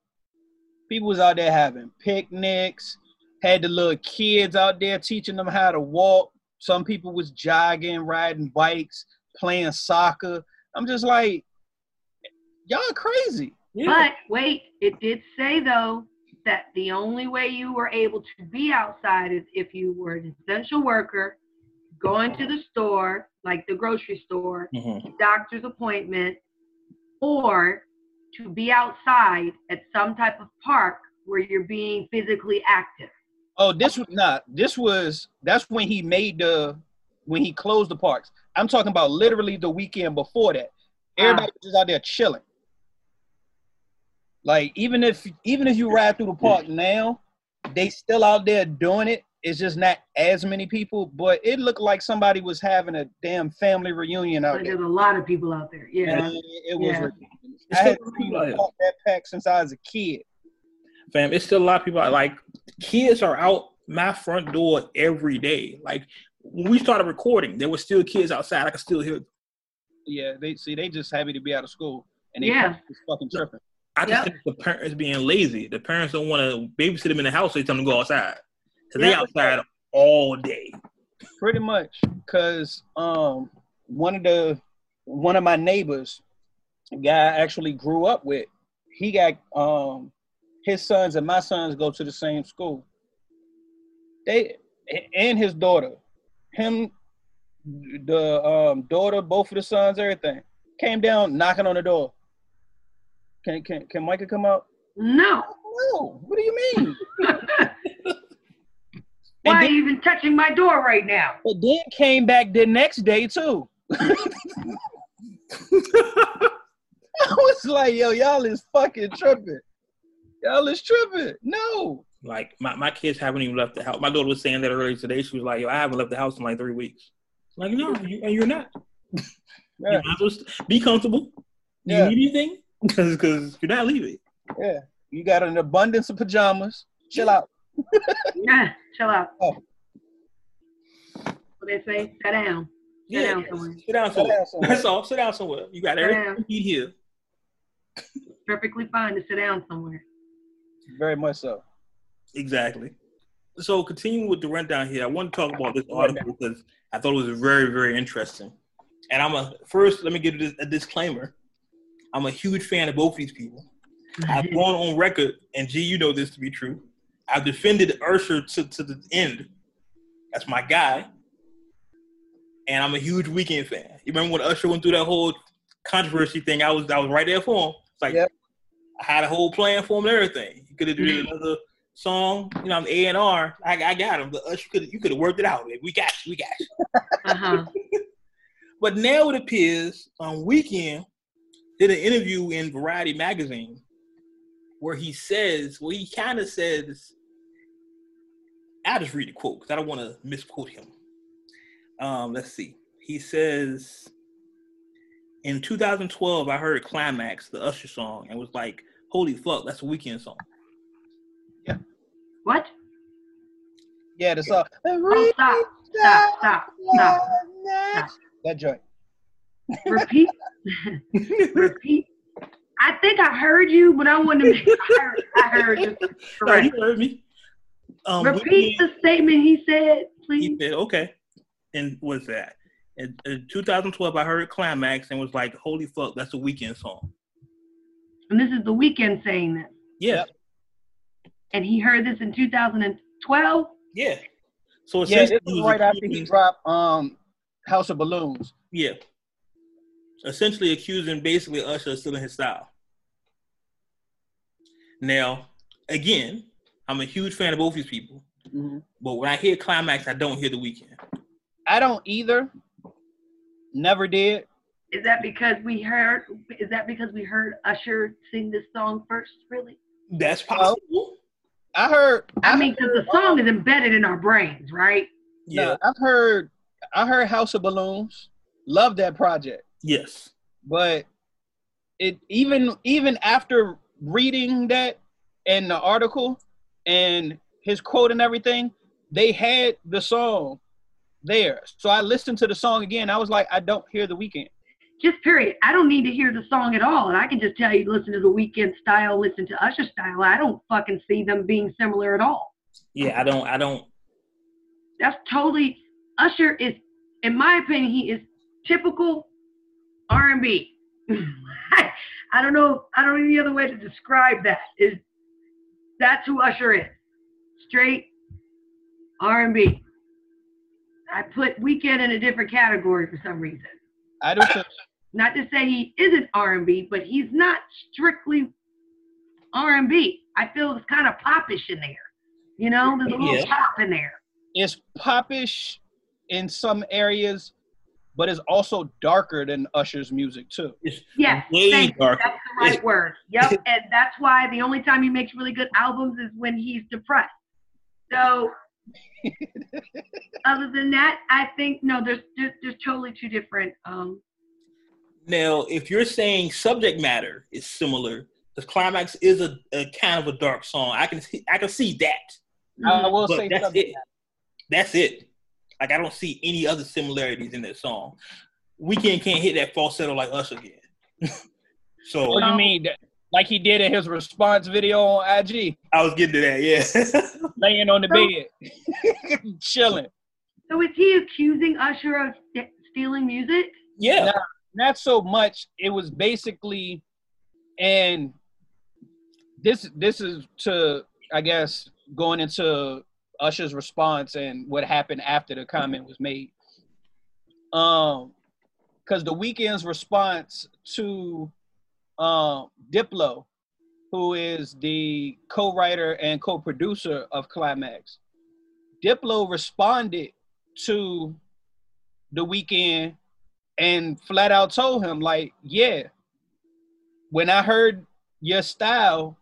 People was out there having picnics, had the little kids out there teaching them how to walk. Some people was jogging, riding bikes, playing soccer. I'm just like, y'all crazy. Yeah. But wait, it did say though that the only way you were able to be outside is if you were an essential worker, going to the store, like the grocery store, mm-hmm. doctor's appointment, or to be outside at some type of park where you're being physically active. Oh, this was not. This was that's when he made the when he closed the parks. I'm talking about literally the weekend before that. Everybody ah. was out there chilling. Like even if even if you ride through the park now, they still out there doing it. It's just not as many people, but it looked like somebody was having a damn family reunion out like there. There's a lot of people out there. Yeah, it, it was. Yeah. I had seen that pack since I was a kid. Fam, it's still a lot of people. Like kids are out my front door every day. Like when we started recording, there were still kids outside. I could still hear. Them. Yeah, they see they just happy to be out of school, and they yeah. fucking tripping. I just yep. think the parents being lazy. The parents don't want to babysit them in the house. So they tell them to go outside. Cause they outside all day. Pretty much, cause um one of the one of my neighbors, guy I actually grew up with, he got um his sons and my sons go to the same school. They and his daughter, him, the um daughter, both of the sons, everything came down knocking on the door. Can can can Micah come out? No. No. What do you mean? Why then, are you even touching my door right now? But then came back the next day too. I was like, yo, y'all is fucking tripping. Y'all is tripping. No. Like my, my kids haven't even left the house. My daughter was saying that earlier today. She was like, yo, I haven't left the house in like three weeks. I'm like, no, you, and you're not. Yeah. you be comfortable. Do yeah. you need anything? Because because you're not leaving. Yeah. You got an abundance of pajamas. Chill out. Yeah, chill out. Oh. What they say? Sit down. Sit yeah, down somewhere. Sit down somewhere. That's all. Sit down somewhere. You got everything you need here. Perfectly fine to sit down somewhere. Very much so. Exactly. So continuing with the rundown here, I want to talk about this article because I thought it was very, very interesting. And I'm a first. Let me give you a disclaimer. I'm a huge fan of both these people. I've gone on record, and G, you know this to be true. I've defended Usher to, to the end. That's my guy. And I'm a huge Weeknd fan. You remember when Usher went through that whole controversy thing? I was I was right there for him. It's like yep. I had a whole plan for him and everything. He could have done mm-hmm. another song. You know, I'm A and R. I, I got him. But Usher could you could have worked it out. We got you. We got you. Uh-huh. but now it appears on Weeknd did an interview in Variety magazine where he says, well, he kind of says, I'll just read the quote because I don't want to misquote him. Um, let's see. He says, in 2012, I heard Climax, the Usher song, and was like, holy fuck, that's a Weeknd song. Yeah. What? Yeah, the song. Oh, stop, stop, stop, stop, stop. That joint. Repeat. Repeat. I think I heard you, but I want to make sure I heard, you. Correct. you heard me. Um, Repeat the statement he said, please. He said, okay. And what's that? In, in 2012, I heard Climax and was like, holy fuck, that's a Weeknd song. And this is the Weeknd saying this? Yeah. And he heard this in 2012? Yeah. So yeah, this was right after he dropped um, House of Balloons. Yeah essentially accusing basically Usher of stealing his style. Now, again, I'm a huge fan of both these people, mm-hmm. but when I hear Climax, I don't hear The Weeknd. I don't either. Never did. Is that because we heard? Is that because we heard Usher sing this song first? Really? That's possible. I heard. I mean, because the song is embedded in our brains, right? Yeah, Yeah. I've heard. I heard House of Balloons. Love that project, Yes. but it even even after reading that and the article and his quote and everything, they had the song there. So I listened to the song again. I was like, I don't hear the Weeknd. Just period. I don't need to hear the song at all. And I can just tell you, listen to the Weeknd style, listen to Usher style. I don't fucking see them being similar at all. Yeah. I don't. I don't. That's totally Usher is, in my opinion, he is typical R&B. I, I don't know. I don't know any other way to describe that. Is that's who Usher is? Straight R&B. I put Weeknd in a different category for some reason. I do too. Not to say he isn't R&B, but he's not strictly R&B. I feel it's kind of popish in there. You know, there's a little Yeah. pop in there. It's popish in some areas, but it's also darker than Usher's music too. It's Yes, way thank you. darker. That's the right word. Yep, and that's why the only time he makes really good albums is when he's depressed. So, other than that, I think no, there's there's, there's totally two different. Um, Now, if you're saying subject matter is similar, the climax is a, a kind of a dark song. I can see, I can see that, I will but say that's something. it. That's it. Like I don't see any other similarities in that song. Weeknd can't hit that falsetto like us again. so What do you mean? Like he did in his response video on IG, I was getting to that. Yeah. laying on the bed, chilling. so is he accusing Usher of st- stealing music? yeah. Nah. Not so much. It was basically, and this this is to I guess going into Usher's response and what happened after the comment was made. Um, because the Weeknd's response to um Diplo, who is the co-writer and co-producer of Climax, Diplo responded to the Weeknd and flat out told him like yeah when i heard your style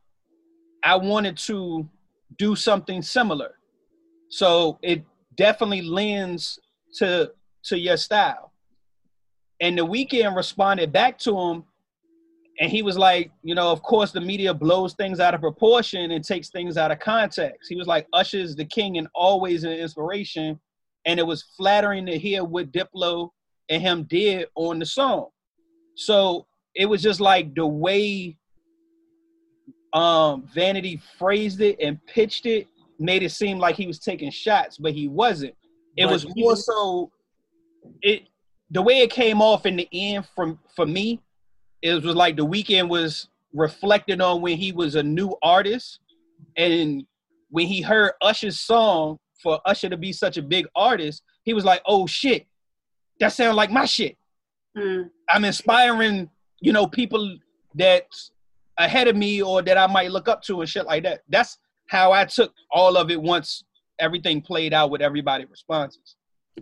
i wanted to do something similar so it definitely lends to to your style. And the Weeknd responded back to him and he was like you know of course the media blows things out of proportion and takes things out of context. He was like usher's the king and always an inspiration. And it was flattering to hear what diplo and him did on the song. So it was just like the way um Variety phrased it and pitched it made it seem like he was taking shots, but he wasn't. It But was he- more so it the way it came off in the end from for me, it was like the Weeknd was reflecting on when he was a new artist and when he heard Usher's song for Usher to be such a big artist, he was like, "Oh shit, that sounds like my shit." Mm. I'm inspiring, you know, people that's ahead of me or that I might look up to and shit like that. That's how I took all of it once everything played out with everybody responses.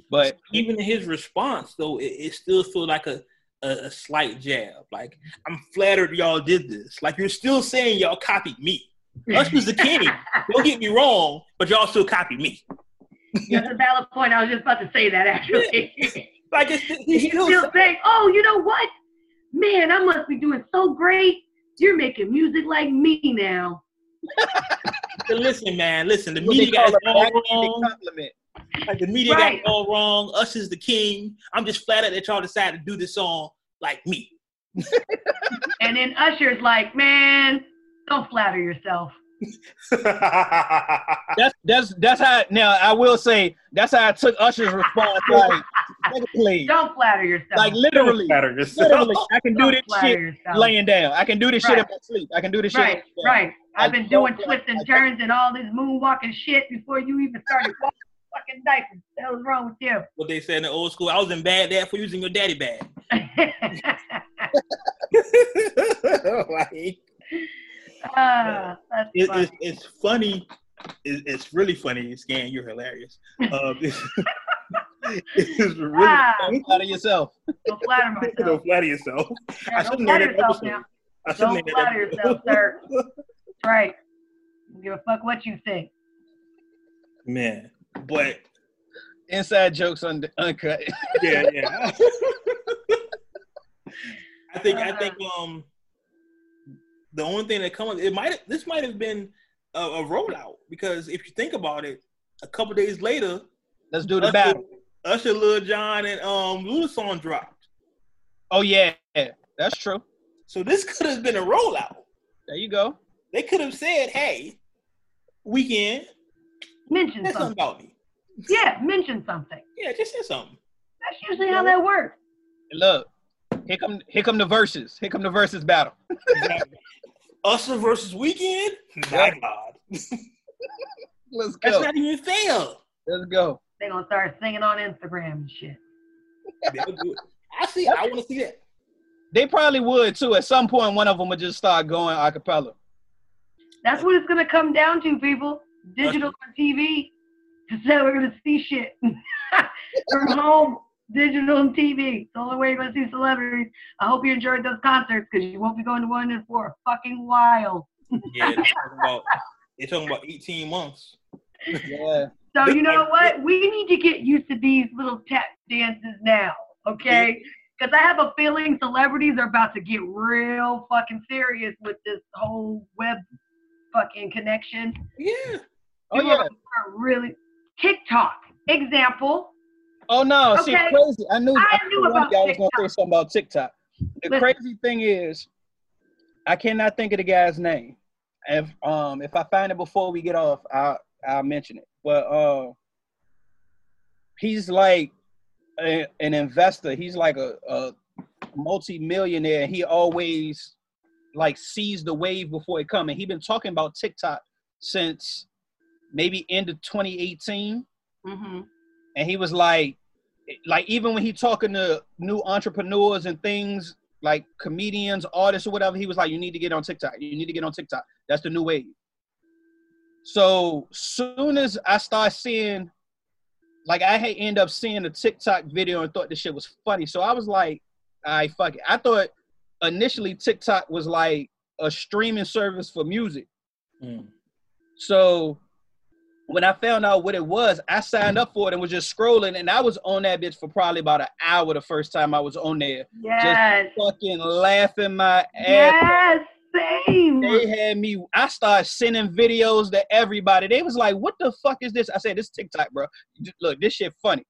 But Even his response, though, it, it still feels like a, a a slight jab. Like I'm flattered y'all did this. Like you're still saying y'all copied me. Usher's the king. Don't get me wrong, but y'all still copy me. That's a valid point. I was just about to say that actually. Like it's, he's He's still, still saying, "Oh, you know what? Man, I must be doing so great. You're making music like me now." listen, man. Listen, the what media got call it all wrong. compliment. Like the media got it all wrong. Usher's the king. I'm just flattered that y'all decided to do this song like me. And then Usher's like, "Man, don't flatter yourself." That's that's that's how now I will say that's how I took Usher's response like nigga, please. Don't flatter yourself. Like literally, Flatter yourself. literally, I can do Don't this shit yourself. laying down. I can do this shit in my sleep. I can do this shit. Right, right. I've been doing twists and turns and all this moonwalking shit before you even started walking fucking diapers. What the hell's wrong with you? what they said in the old school. I was in bad dad for using your daddy bag. like, ah, that's it, funny. it's, it's funny. It, it's really funny. Scan, you're hilarious. Um, it's, it's really Ah, funny. Out of yourself. don't flatter myself. Don't flatter yourself. Yeah, I don't shouldn't flatter yourself now. I shouldn't Don't flatter yourself, sir. That's right. Don't give a fuck what you think. Man, but Inside jokes un- uncut. yeah, yeah. I think I think um the only thing that comes it might this might have been a, a rollout because if you think about it, a couple days later, Let's do the Usher, battle. Usher, Lil Jon, and um Luda song dropped. Oh yeah, that's true. So this could have been a rollout. There you go. They could have said, "Hey, Weeknd, Mention something something. about me." Yeah, mention something. Yeah, just say something. That's usually how that works. Look, here come here come the Verzuz. Here come the Verzuz battle. Us versus Weeknd. My God, Let's go. that's not even fair. Let's go. They're gonna start singing on Instagram and shit. They'll do it. I see. I want to see that. They probably would too. At some point, one of them would just start going a cappella. That's what it's gonna come down to, people. Digital on TV. That's how we're gonna see shit. From home, digital and TV. It's the only way you're gonna see celebrities. I hope you enjoyed those concerts because you won't be going to one in for a fucking while. Yeah, they're talking about they're talking about 18 months. Yeah. So you know what? We need to get used to these little tap dances now, okay? Because I have a feeling celebrities are about to get real fucking serious with this whole web fucking connection. Yeah. Oh People yeah. are really TikTok example. Oh no. See, crazy. I knew. I I knew about guy was gonna say something about TikTok. The Listen. crazy thing is, I cannot think of the guy's name. If um if I find it before we get off, I'll I'll mention it. But uh, he's like a, an investor. He's like a, a multi-millionaire. He always like sees the wave before it comes. And he been talking about TikTok since maybe end of 2018 Mm-hmm. and he was like like even when he talking to new entrepreneurs and things like comedians artists or whatever he was like you need to get on tiktok. You need to get on tiktok. That's the new wave. So soon as i start seeing like i had end up seeing a tiktok video and thought this shit was funny. So i was like i fuck it. I thought initially tiktok was like a streaming service for music Mm. so when I found out what it was, I signed up for it and was just scrolling, and I was on that bitch for probably about an hour the first time I was on there, Yes. fucking laughing my ass. Yes. Same. They had me. I started sending videos to everybody. They was like, "What the fuck is this?" I said, "This TikTok, bro. Look, this shit funny."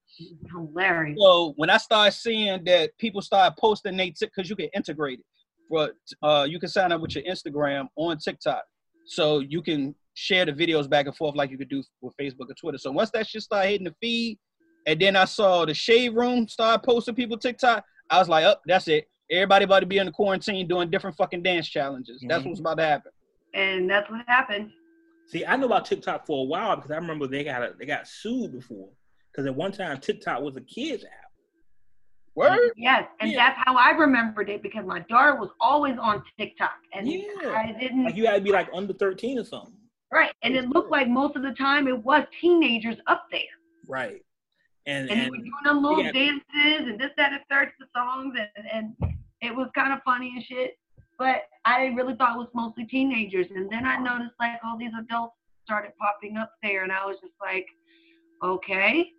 Hilarious. So when I started seeing that people started posting they because you can integrate it, but uh, you can sign up with your Instagram on TikTok, so you can share the videos back and forth like you could do with Facebook or Twitter. So once that shit started hitting the feed, and then I saw the shade room start posting people TikTok, I was like, "Up, oh, that's it. Everybody about to be in the quarantine doing different fucking dance challenges. That's Mhm. what's about to happen." And that's what happened. See, I know about TikTok for a while because I remember they got a, they got sued before because at one time TikTok was a kids app. Word. Yes, and Yeah. that's how I remembered it because my daughter was always on TikTok, and Yeah. I didn't. Like you had to be like under 13 or something. right, and it looked like most of the time it was teenagers up there, Right. And and, they were doing them little yeah. dances and this, that, and third to the songs, and and it was kind of funny and shit. But I really thought it was mostly teenagers, and then I noticed like all these adults started popping up there, and I was just like, okay.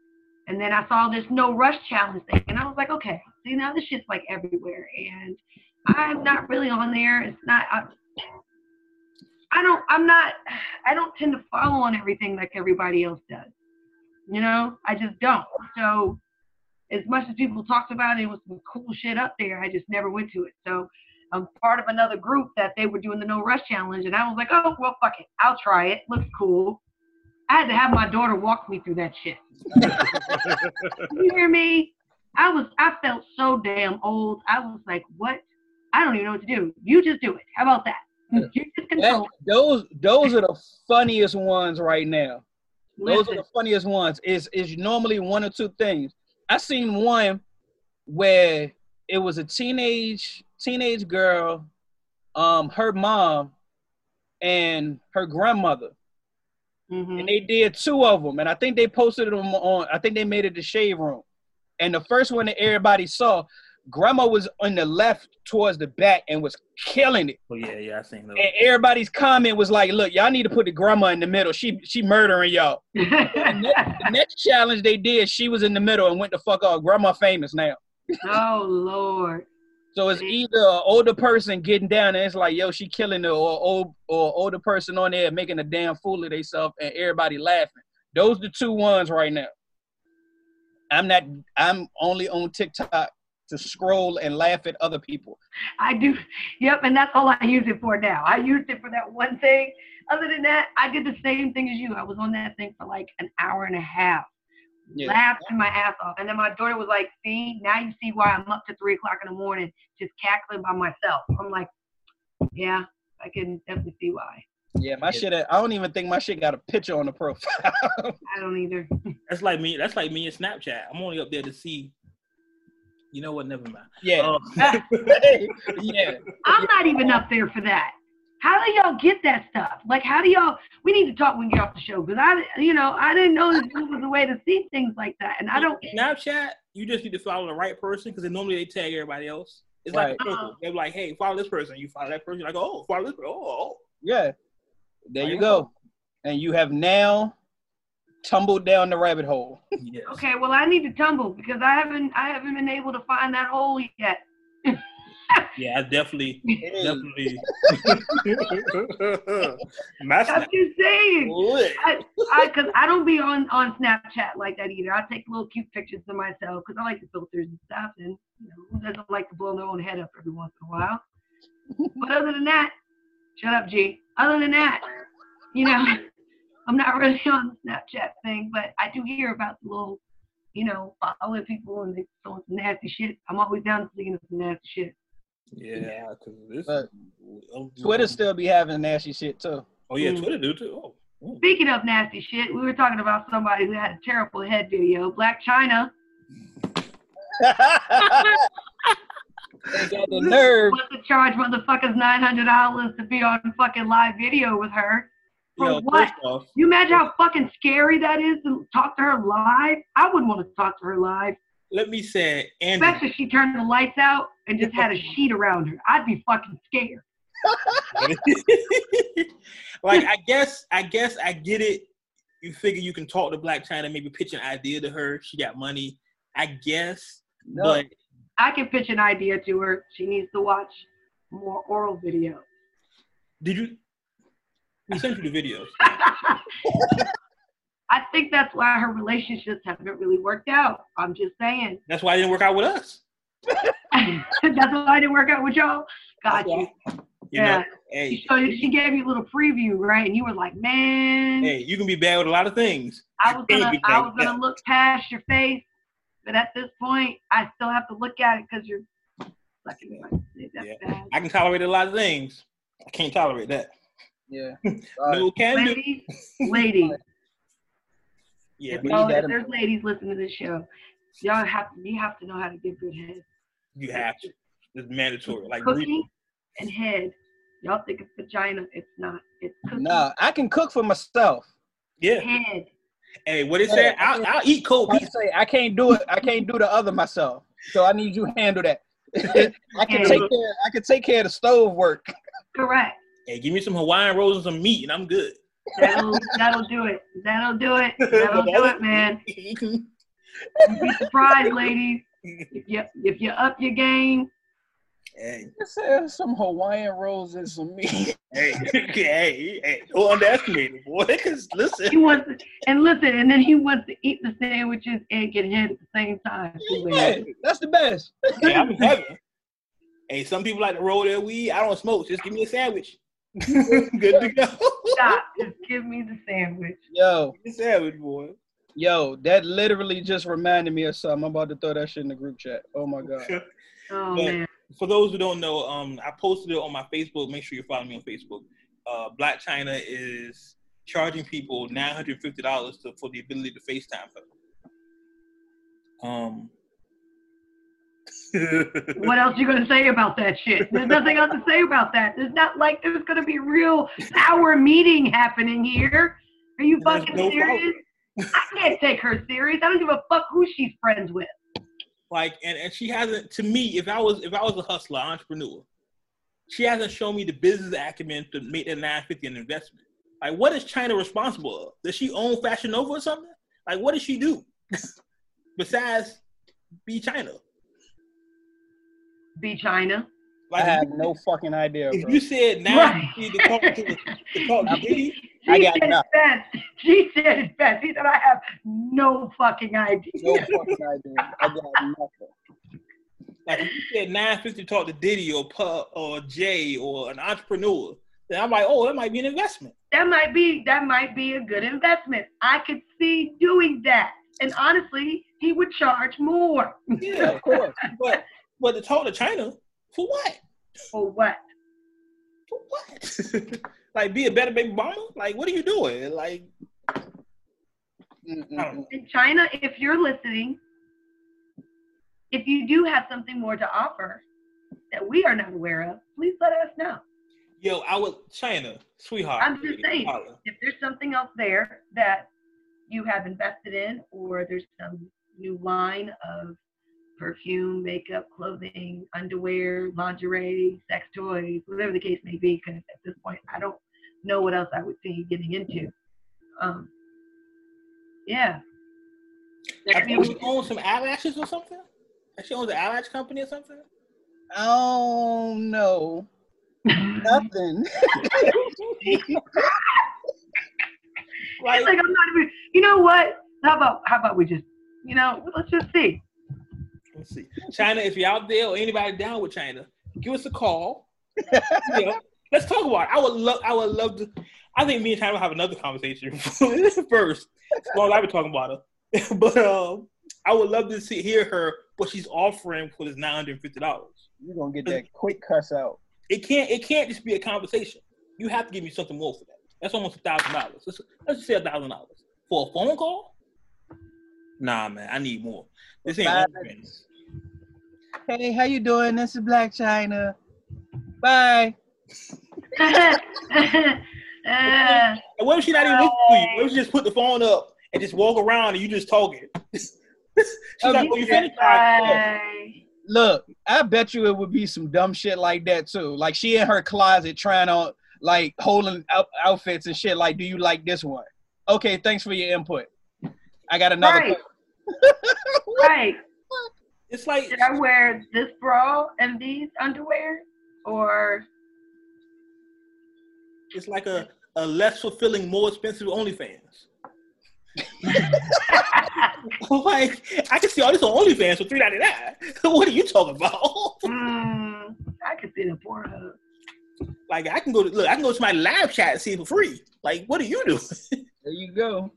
And then I saw this no rush challenge thing, and I was like, okay, see now this shit's like everywhere, and I'm not really on there. It's not. I, I don't. I'm not. I don't tend to follow on everything like everybody else does. You know, I just don't. So, as much as people talked about it, it was some cool shit up there. I just never went to it. So, I'm part of another group that they were doing the no rush challenge, and I was like, oh well, fuck it, I'll try it. Looks cool. I had to have my daughter walk me through that shit. You hear me? I was. I felt so damn old. I was like, what? I don't even know what to do. You just do it. How about that? You just control. it. those those are the funniest ones right now. Those are the funniest ones. Is is normally one or two things. I seen one where it was a teenage teenage girl, um, her mom, and her grandmother, Mhm. and they did two of them, and I think they posted them on. I think they made it the shade room, and the first one that everybody saw Grandma was on the left towards the back and was killing it. Oh yeah, yeah, I seen those. And everybody's comment was like, "Look, y'all need to put the grandma in the middle. She she murdering y'all." the next challenge they did, she was in the middle and went the fuck off. Grandma famous now. oh Lord. So it's mm-hmm. either an older person getting down and it's like, yo, she killing it, or old or older person on there making a damn fool of themselves and everybody laughing. Those the two ones right now. I'm not. I'm only on TikTok to scroll and laugh at other people. I do. Yep, and that's all I use it for now. I used it for that one thing. Other than that, I did the same thing as you. I was on that thing for like an hour and a half. Yeah. Laughing my ass off. And then my daughter was like, see, now you see why I'm up to three o'clock in the morning just cackling by myself. I'm like, yeah, I can definitely see why. Yeah, my shit. I don't even think my shit got a picture on the profile. I don't either. That's like me. That's like me in Snapchat. I'm only up there to see. You know what? Never mind. yeah, Uh, yeah. I'm not even up there for that. How do y'all get that stuff? Like, how do y'all? We need to talk when you get off the show because I, you know, I didn't know this was a way to see things like that, and I don't. Snapchat, you just need to follow the right person because normally they tag everybody else. It's like a Right. circle. They're like, hey, follow this person. You follow that person. You're like, oh, follow this person. Oh, oh, oh. Yeah. There I you know. go. And you have now tumbled down the rabbit hole. Yes. Okay, well, I need to tumble because I haven't, I haven't been able to find that hole yet. Yeah, I definitely, definitely. My I'm just saying. I, I, cause I don't be on on Snapchat like that either. I take little cute pictures of myself because I like the filters and stuff, and you know, who doesn't like to blow their own head up every once in a while? but other than that, shut up, G. Other than that, you know, I'm not really on the Snapchat thing, but I do hear about the little, you know, following people and they throwing some nasty shit. I'm always down to seeing some nasty shit. Yeah, because this. But Twitter still be having nasty shit too. Oh yeah, Mm. Twitter do too. Oh. Speaking of nasty shit, we were talking about somebody who had a terrible head video, Blac Chyna. they got the nerve. wants to charge motherfuckers nine hundred dollars to be on fucking live video with her. For Yo, what? off, You imagine how fucking scary that is to talk to her live? I wouldn't want to talk to her live, let me say, Andrew. especially if she turned the lights out and just had a sheet around her. I'd be fucking scared. like I guess I guess I get it. You figure you can talk to Blac Chyna, maybe pitch an idea to her. She got money, I guess. No. But I can pitch an idea to her. She needs to watch more oral videos. did you? We sent you the videos. I think that's why her relationships haven't really worked out. I'm just saying. That's why it didn't work out with us. that's why I didn't work out with y'all. Got That's you. You Yeah. know, hey, So she gave you a little preview, right? And you were like, man, hey, you can be bad with a lot of things. I was gonna, be I was gonna look past your face, but at this point, I still have to look at it because you're sucking my shit. That's Yeah. bad. I can tolerate a lot of things. I can't tolerate that. Yeah. No can do. Ladies, ladies, Yeah, if, but y'all, need that if there's ladies listening to this show, y'all have to, you have to know how to give good head. You have to. It's mandatory. Like Cooking and head. Y'all think it's vagina. It's not. It's cooking. Nah, I can cook for myself. yeah. Head. Hey, what it Yeah, said? I I'll, I'll eat cold I say I can't do it. I can't do the other myself. So I need you to handle that. I can take care. I can take care of the stove work. Correct. Hey, give me some Hawaiian rolls and some meat, and I'm good. That'll, that'll do it. That'll do it. That'll do it, man. You'd be surprised, ladies. If you if you up your game, hey, Just have some Hawaiian rolls and some meat. hey, hey, hey, don't underestimate it, boy. Because he listen, wants to, and listen, and then he wants to eat the sandwiches and get hit at the same time. too, Yeah, that's the best. hey, I'm in heaven. Hey, some people like to roll their weed. I don't smoke. Just give me a sandwich. good to go. Stop. Just give me the sandwich. Yo, Give me a sandwich, boy. Yo, that literally just reminded me of something. I'm about to throw that shit in the group chat. Oh my god. Oh But- man. For those who don't know, um, I posted it on my Facebook. Make sure you follow me on Facebook. Uh, Blac Chyna is charging people nine hundred fifty dollars for the ability to FaceTime her. Um. What else you gonna say about that shit? There's nothing else to say about that. It's not like there's gonna be real sour meeting happening here. Are you There's fucking no serious? I can't take her serious. I don't give a fuck who she's friends with. Like, and, and she hasn't. To me, if I was if I was a hustler, entrepreneur, she hasn't shown me the business acumen to make that 950 an investment. Like, what is Chyna responsible of? Does she own Fashion Nova or something? Like, what does she do besides be Chyna? Be Chyna. I have no fucking idea, if bro. you said now Right. to talk to, to talk to Diddy, I She got said it nothing. best. She said it best. He said, I have no fucking idea. No fucking idea. I got nothing. like if you said 950 to talk to Diddy or Puff or Jay or an entrepreneur, then I'm like, oh, that might be an investment. That might be that might be a good investment. I could see doing that. And honestly, he would charge more. Yeah, Of course. but but to talk to Chyna for what? For what? For what? like be a better baby mama? Like what are you doing? Like In Chyna, if you're listening, if you do have something more to offer that we are not aware of, please let us know. yo, I would Chyna, sweetheart. I'm just saying. holla. If there's something else there that you have invested in, or there's some new line of perfume, makeup, clothing, underwear, lingerie, sex toys, whatever the case may be, because at this point, I don't know what else I would see you getting into. Um, yeah. I That think she owns some eyelashes or something. She owns an eyelash company or something. Oh no, nothing. Like like I'm not even. You know what? How about how about we just, you know, let's just see. Let's see. Chyna, if you're out there or anybody down with Chyna, give us a call. Yeah. Let's talk about it. I would love I would love to I think me and Chyna will have another conversation first. As long as I've been talking about her. but um I would love to see hear her what she's offering for this nine hundred and fifty dollars. You're gonna get that quick cuss out. It can't it can't just be a conversation. You have to give me something more for that. That's almost a thousand dollars. Let's let's just say a thousand dollars. For a phone call? Nah man, I need more. This ain't Bye. Hey, how you doing? This is Blac Chyna. Bye. Uh, And what if she not even listening to you? What if she just put the phone up and just walk around and you just talking? She's like, "Oh, you finished?" All right, Look, I bet you it would be some dumb shit like that too. Like she in her closet trying on, like holding out- outfits and shit. Like, do you like this one? Okay, thanks for your input. I got another. Right. Right. It's like Should I wear this bra and these underwear? Or it's like a, a less fulfilling, more expensive OnlyFans. like I can see all this on OnlyFans for three ninety nine. what are you talking about? mm, I could see the Pornhub. like I can go to look, I can go to my live chat and see it for free. Like what are you doing? There you go.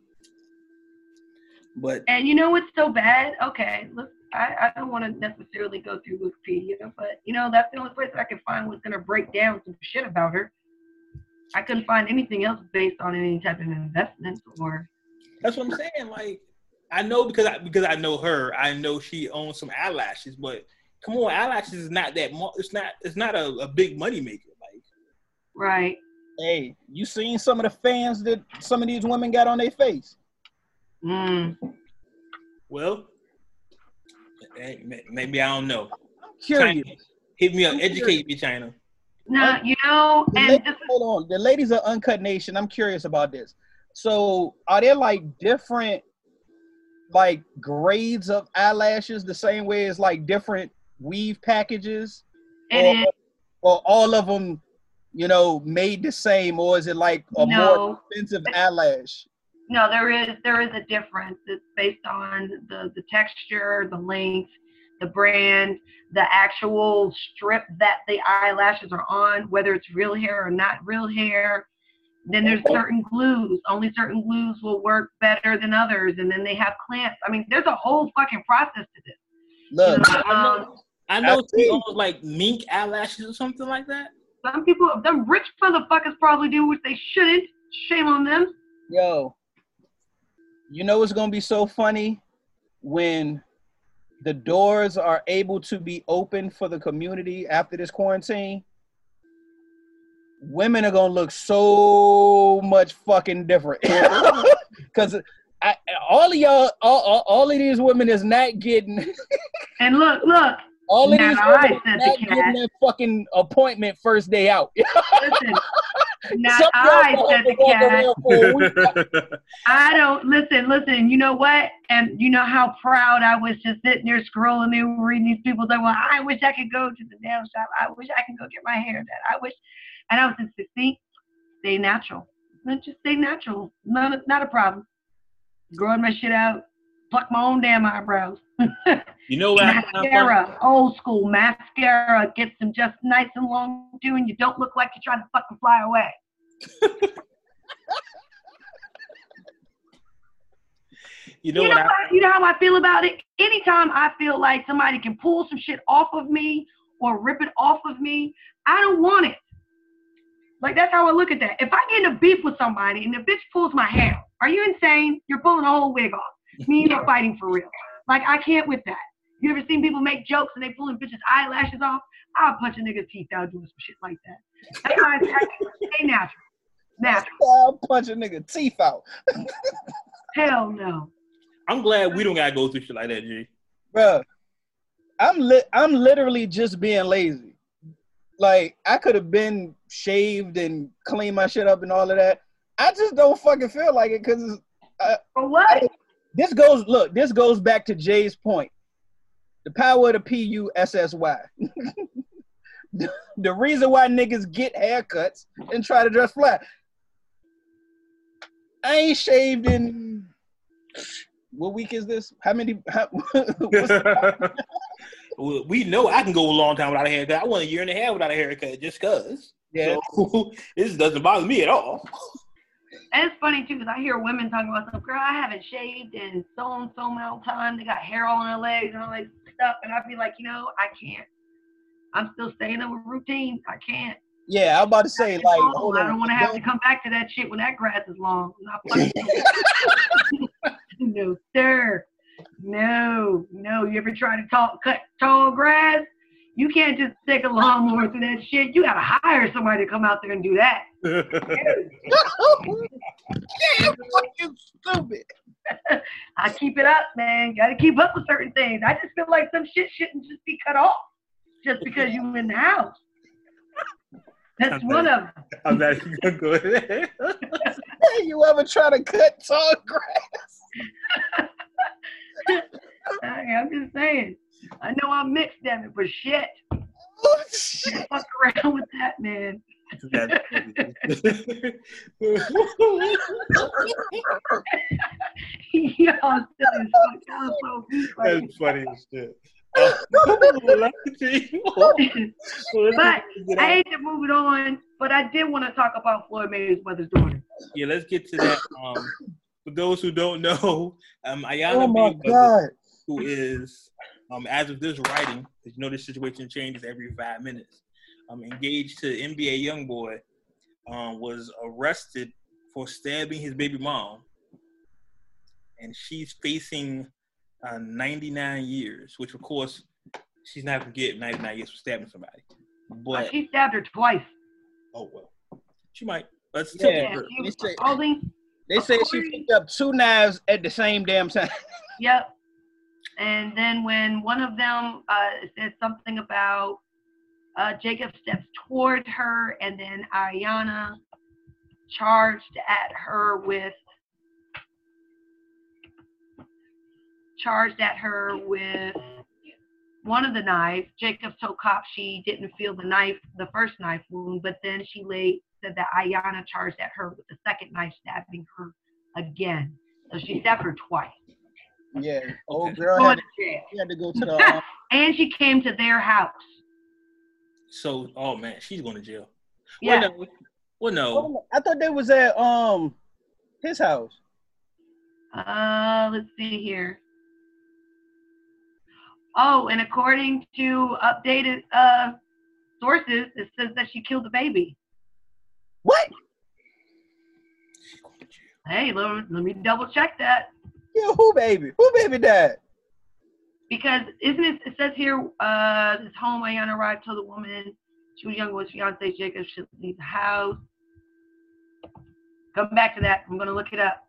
but And you know what's so bad? Okay, look, I, I don't want to necessarily go through Wikipedia, but you know that's the only place I can find was gonna break down some shit about her. I couldn't find anything else based on any type of investment or that's what I'm saying. Like I know because I because I know her, I know she owns some eyelashes, but come on, eyelashes is not that mo- it's not it's not a, a big money maker. Like right. Hey, you seen some of the fans that some of these women got on their face? Mm. well, maybe I don't know. Curious. Chyna, hit me up, I'm educate me, Chyna. Now you know, and ladies, is hold on. The ladies of Uncut Nation, I'm curious about this. So, are there like different like grades of eyelashes the same way as like different weave packages? or, or all of them, you know, made the same, or is it like a more expensive eyelash? No, there is there is a difference. It's based on the the texture, the length, the brand, the actual strip that the eyelashes are on, whether it's real hair or not real hair. Then there's certain glues. Only certain glues will work better than others, and then they have clamps. I mean, there's a whole fucking process to this. Look, You know, um, I know I she see. owns like mink eyelashes or something like that. some people, them rich motherfuckers probably do, which they shouldn't. Shame on them. yo, you know it's gonna be so funny when the doors are able to be open for the community after this quarantine. Women are gonna look so much fucking different because all of y'all, all, all, all of these women is not getting And look, look. All of these women said not the getting that fucking appointment first day out. Listen. Not Some I said the cat. around for a week. I don't listen, listen. You know what? And you know how proud I was just sitting there scrolling and reading these people say, "Well, I wish I could go to the nail shop. I wish I could go get my hair done. I wish." And I was just see, stay natural. Let's just stay natural. Not a, not a problem. Growing my shit out. Pluck my own damn eyebrows. you know what? I found funny? mascara, old school mascara. Gets them just nice and long too, and you don't look like you're trying to fucking fly away. You know you what? know, I, how, you know how I feel about it? Anytime I feel like somebody can pull some shit off of me or rip it off of me, I don't want it. Like that's how I look at that. If I get in a beef with somebody and the bitch pulls my hair, are you insane? You're pulling a whole wig off. Me and you're fighting for real. Like I can't with that. You ever seen people make jokes and they pulling bitches' eyelashes off? I'll punch a nigga's teeth out doing some shit like that. That's why I I- stay natural. Natural. I'll punch a nigga teeth out. Hell no. I'm glad we don't gotta go through shit like that, G. Bruh, I'm li- I'm literally just being lazy. Like I could have been shaved and cleaned my shit up and all of that. I just don't fucking feel like it because For what? This goes. Look, this goes back to Jay's point. The power of the P U S S Y. The- reason why niggas get haircuts and try to dress flat. I ain't shaved in. What week is this? How many? How, we know I can go a long time without a haircut. I went a year and a half without a haircut just cause. yeah. So this doesn't bother me at all. And it's funny too, because I hear women talking about some girl I haven't shaved in so and so amount of time. They got hair all on their legs and all that stuff, and I'd be like, you know, I can't. I'm still staying in with routine. I can't. Yeah, I'm about to say like. I don't want to have to come back to that shit when that grass is long. No, sir. No, no. You ever try to talk, cut tall grass? You can't just take a lawnmower through that shit. You gotta hire somebody to come out there and do that. yeah, fucking stupid. I keep it up, man. Got to keep up with certain things. I just feel like some shit shouldn't just be cut off just because you in the house. That's one of them. I'm not even gonna go there. Hey, you ever try to cut tall grass? I'm just saying. I know I'm mixed, damn it, but shit. Oh, shit. Fuck around with that, man. That's funny. Y'all as. Y'all so weak right That's funny as shit. Like the team. Well, let's But I hate to move it on, but I did want to talk about Floyd Mayweather's daughter. yeah, let's get to that. Um, for those who don't know, um, Iyanna Oh my Mayweather, god. Who is, um, as of this writing, 'cause you know this situation changes every five minutes, um, engaged to NBA YoungBoy, um, was arrested for stabbing his baby mom, and she's facing uh, 99 years, which of course she's not gonna get 99 years for stabbing somebody. But she stabbed her twice. oh well, she might. Let's tell Yeah. her. she was They say- holding. They say she picked up two knives at the same damn time. Yep. And then when one of them uh, said something about uh, Jacob steps toward her, and then Iyanna charged at her with charged at her with one of the knives. Jacob told cops she didn't feel the knife, the first knife wound, but then she laid said that Iyanna charged at her with the second knife, stabbing her again. So she stabbed her twice. Yeah. Old girl had, to she had to go to the. Um, And she came to their house. So, oh man, she's going to jail. Yeah. Well, no. Well, no. I thought they was at um his house. Uh, let's see here. Oh, and according to updated uh sources, it says that she killed the baby. What? She's going to jail. Hey, let, let me double check that Yeah, who baby? Who baby died? because isn't it? It says here, uh, this home Iyanna arrived told the woman she was young with fiance Jacob should leave the house. Come back to that. I'm gonna look it up.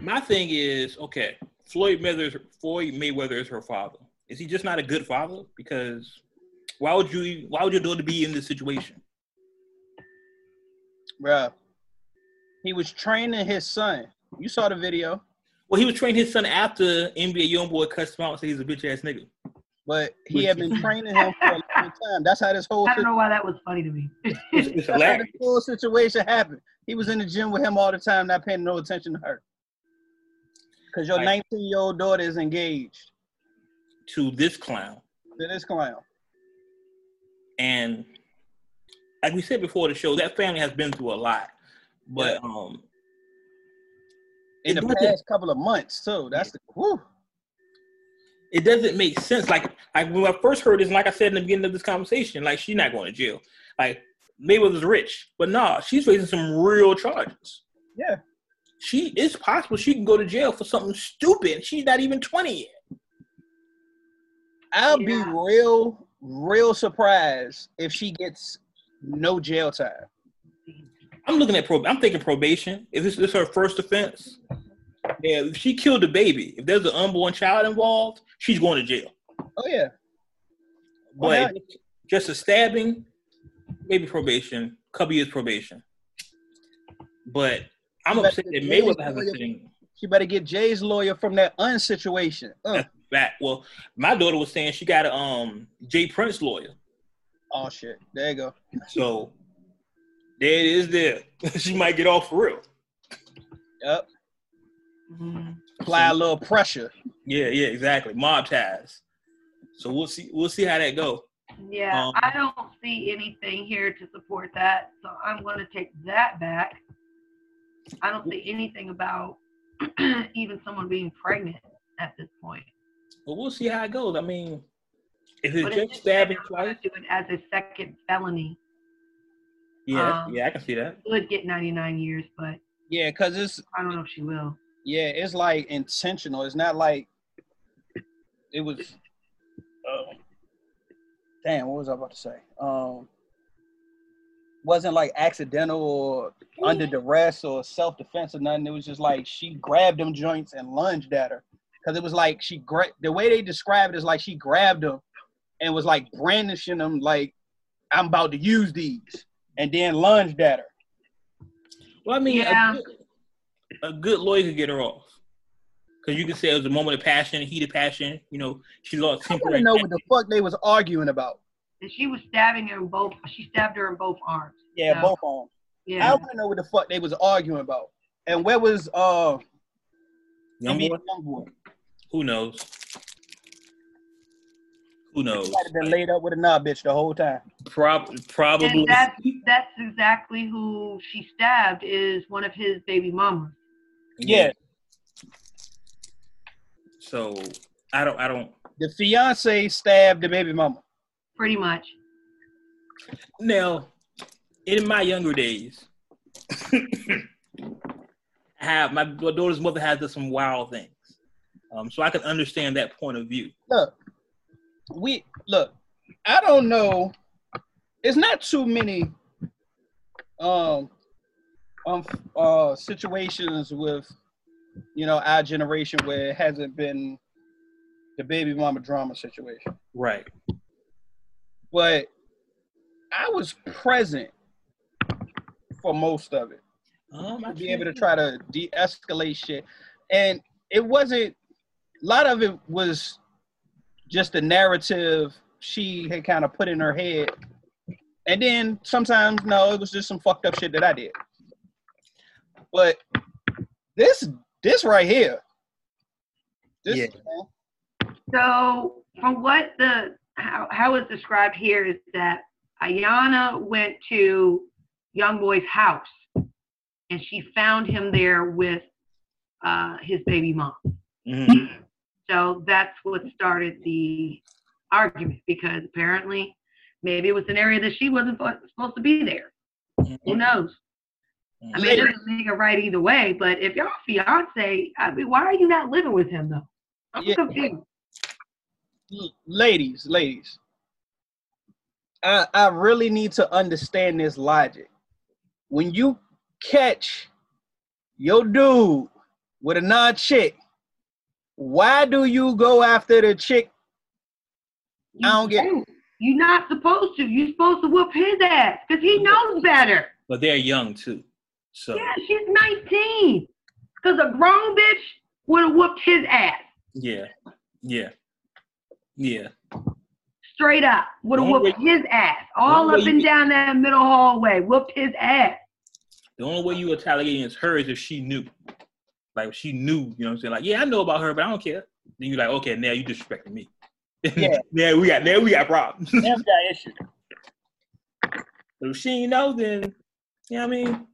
My thing is, okay, Floyd Mayweather, Floyd Mayweather is her father. Is he just not a good father? Because why would you? Why would your daughter be in this situation? Bruh. He was training his son. You saw the video, Well, he was training his son after NBA YoungBoy cussed him out and said he's a bitch ass nigga. but he had been training him for a long time. That's how this whole I don't know why that was funny to me. It's, it's That's how hilarious. this whole situation happened. He was in the gym with him all the time, not paying no attention to her. Cause your 19 year old daughter is engaged To this clown. to this clown. And like we said before the show, that family has been through a lot. But um In It the past couple of months too. That's the whew. it doesn't make sense. Like like when I first heard this, and like I said in the beginning of this conversation, like she's not going to jail. Like Mayweather's rich, but nah, she's facing some real charges. Yeah. She it's possible she can go to jail for something stupid. She's not even 20 yet. I'll be real, real surprised if she gets no jail time. I'm looking at prob I'm thinking probation. Is this is her first offense, yeah, if she killed a baby, if there's an unborn child involved, she's going to jail. Oh yeah. Oh, But yeah. just a stabbing, maybe probation, couple years probation. But I'm But upset that the Mayweather hasn't lawyer- sitting She better get Jay's lawyer from that unsituation. Uh, back. Well, my daughter was saying she got a um J. Prince lawyer. oh shit. There you go. So there it is there. she might get off for real. Yep. Mhm. Apply a little pressure. Yeah, yeah, exactly. Mob ties. So we'll see we'll see how that go. Yeah, Um, I don't see anything here to support that, so I'm going to take that back. I don't see anything about even someone being pregnant at this point. But we'll see how it goes. I mean, if it's But just stabbing twice, do it as a second felony. Yeah, um, yeah, I can see that. Would get 99 years, but Yeah, cause it's I don't know if she will. yeah, it's like intentional. It's not like it was. Uh, damn, what was I about to say? Um, wasn't like accidental or under duress or self defense or nothing. It was just like she grabbed them joints and lunged at her. Cause it was like she gra- the way they described it is like she grabbed them and was like brandishing them like I'm about to use these, and then lunged at her. Well, I mean, Yeah. a, good, a good lawyer could get her off. Because you can say it was a moment of passion, heated passion. You know, she lost I temper. want to and- know what the fuck they was arguing about. And she was stabbing her in both. She stabbed her in both arms. Yeah, So, both of them. I Yeah. want to know what the fuck they was arguing about. And where was uh Young NBA boy? Youngboy? Who knows? Who knows? He might have been laid up with a knob bitch the whole time. Prob- probably. And that's that's exactly who she stabbed. Is one of his baby mamas. Yeah. So I don't. I don't. The fiance stabbed the baby mama. Pretty much. Now, in my younger days, I have my daughter's mother has done some wild things. Um, so I can understand that point of view. Look, we look. I don't know. It's not too many um um uh situations with you know our generation where it hasn't been the baby mama drama situation. Right. but I was present for most of it Um, to be able to try to de-escalate shit, and it wasn't. A lot of it was just the narrative she had kind of put in her head, and then sometimes no, it was just some fucked up shit that I did. But this, this right here, this, Yeah. So from what the how, how it's described here is that Iyanna went to YoungBoy's house and she found him there with uh, his baby mom. Mhm. So that's what started the argument because apparently maybe it was an area that she wasn't supposed to be there. Mm-hmm. Who knows? I mean, it doesn't make it right either way. But if y'all fiance, I mean, why are you not living with him though? I'm Yeah. confused. Ladies, ladies, I I really need to understand this logic. When you catch your dude with a non chick, why do you go after the chick You I don't get- don't. You're not supposed to. You're supposed to whoop his ass because he knows better. But they're young too. So Yeah, she's 19. Because a grown bitch would have whooped his ass. yeah. Yeah. Yeah. Straight up. Would have The only whooped his ass. All up and can- down that middle hallway. Whooped his ass. The only way you retaliating is her is if she knew. Like she knew, you know what I'm saying? Like, yeah, I know about her, but I don't care. Then you're like, okay, now you disrespecting me. Yeah. now we got now we got problems. We got issues. But if she ain't know, then you know what I mean?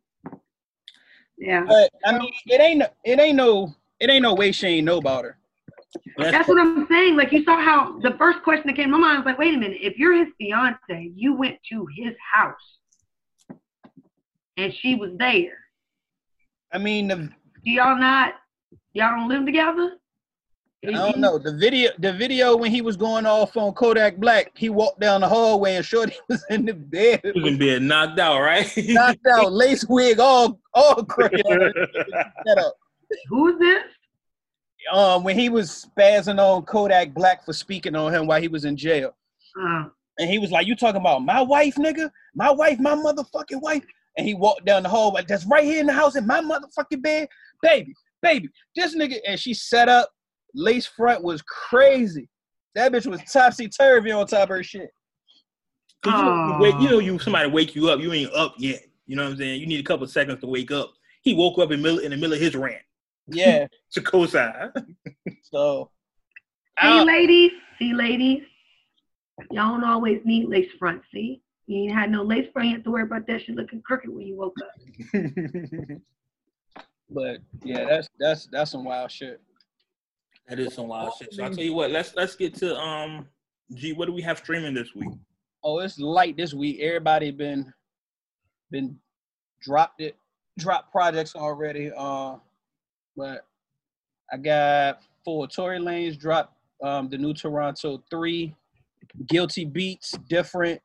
Yeah. But I mean, it ain't no- it ain't no it ain't no way she ain't know about her. That's, That's what I'm saying. Like you saw how the first question that came to my mind was like, wait a minute, if you're his fiance, you went to his house and she was there. I mean, the, Do y'all not y'all don't live together? I don't know the video. The video when he was going off on Kodak Black, he walked down the hallway and Shorty was in the bed, you can be knocked out, right? knocked out, lace wig, all all crooked. Shut up. Who's this? Um, when he was spazzing on Kodak Black for speaking on him while he was in jail, Uh, and he was like, "You talking about my wife, nigga? My wife, my motherfucking wife?" And he walked down the hallway, that's right here in the house in my motherfucking bed, baby, baby. This nigga, and she set up. Lace front was crazy. That bitch was topsy turvy on top of her shit. 'Cause you, know, you, wake, you know, you somebody wake you up, you ain't up yet. You know what I'm saying? You need a couple of seconds to wake up. He woke up in middle in the middle of his rant Yeah. to co-sign. so see, I, ladies, see, ladies, y'all don't always need lace front. See, you ain't had no lace front. You have to worry about that shit looking crooked when you woke up. but yeah, that's that's that's some wild shit. That is some wild shit. So I tell you what, let's let's get to um G. What do we have streaming this week? Oh, it's light this week. Everybody been been dropped it, dropped projects already. Uh, but I got four Tory Lanez dropped um the new Toronto three, Guilty Beats, different.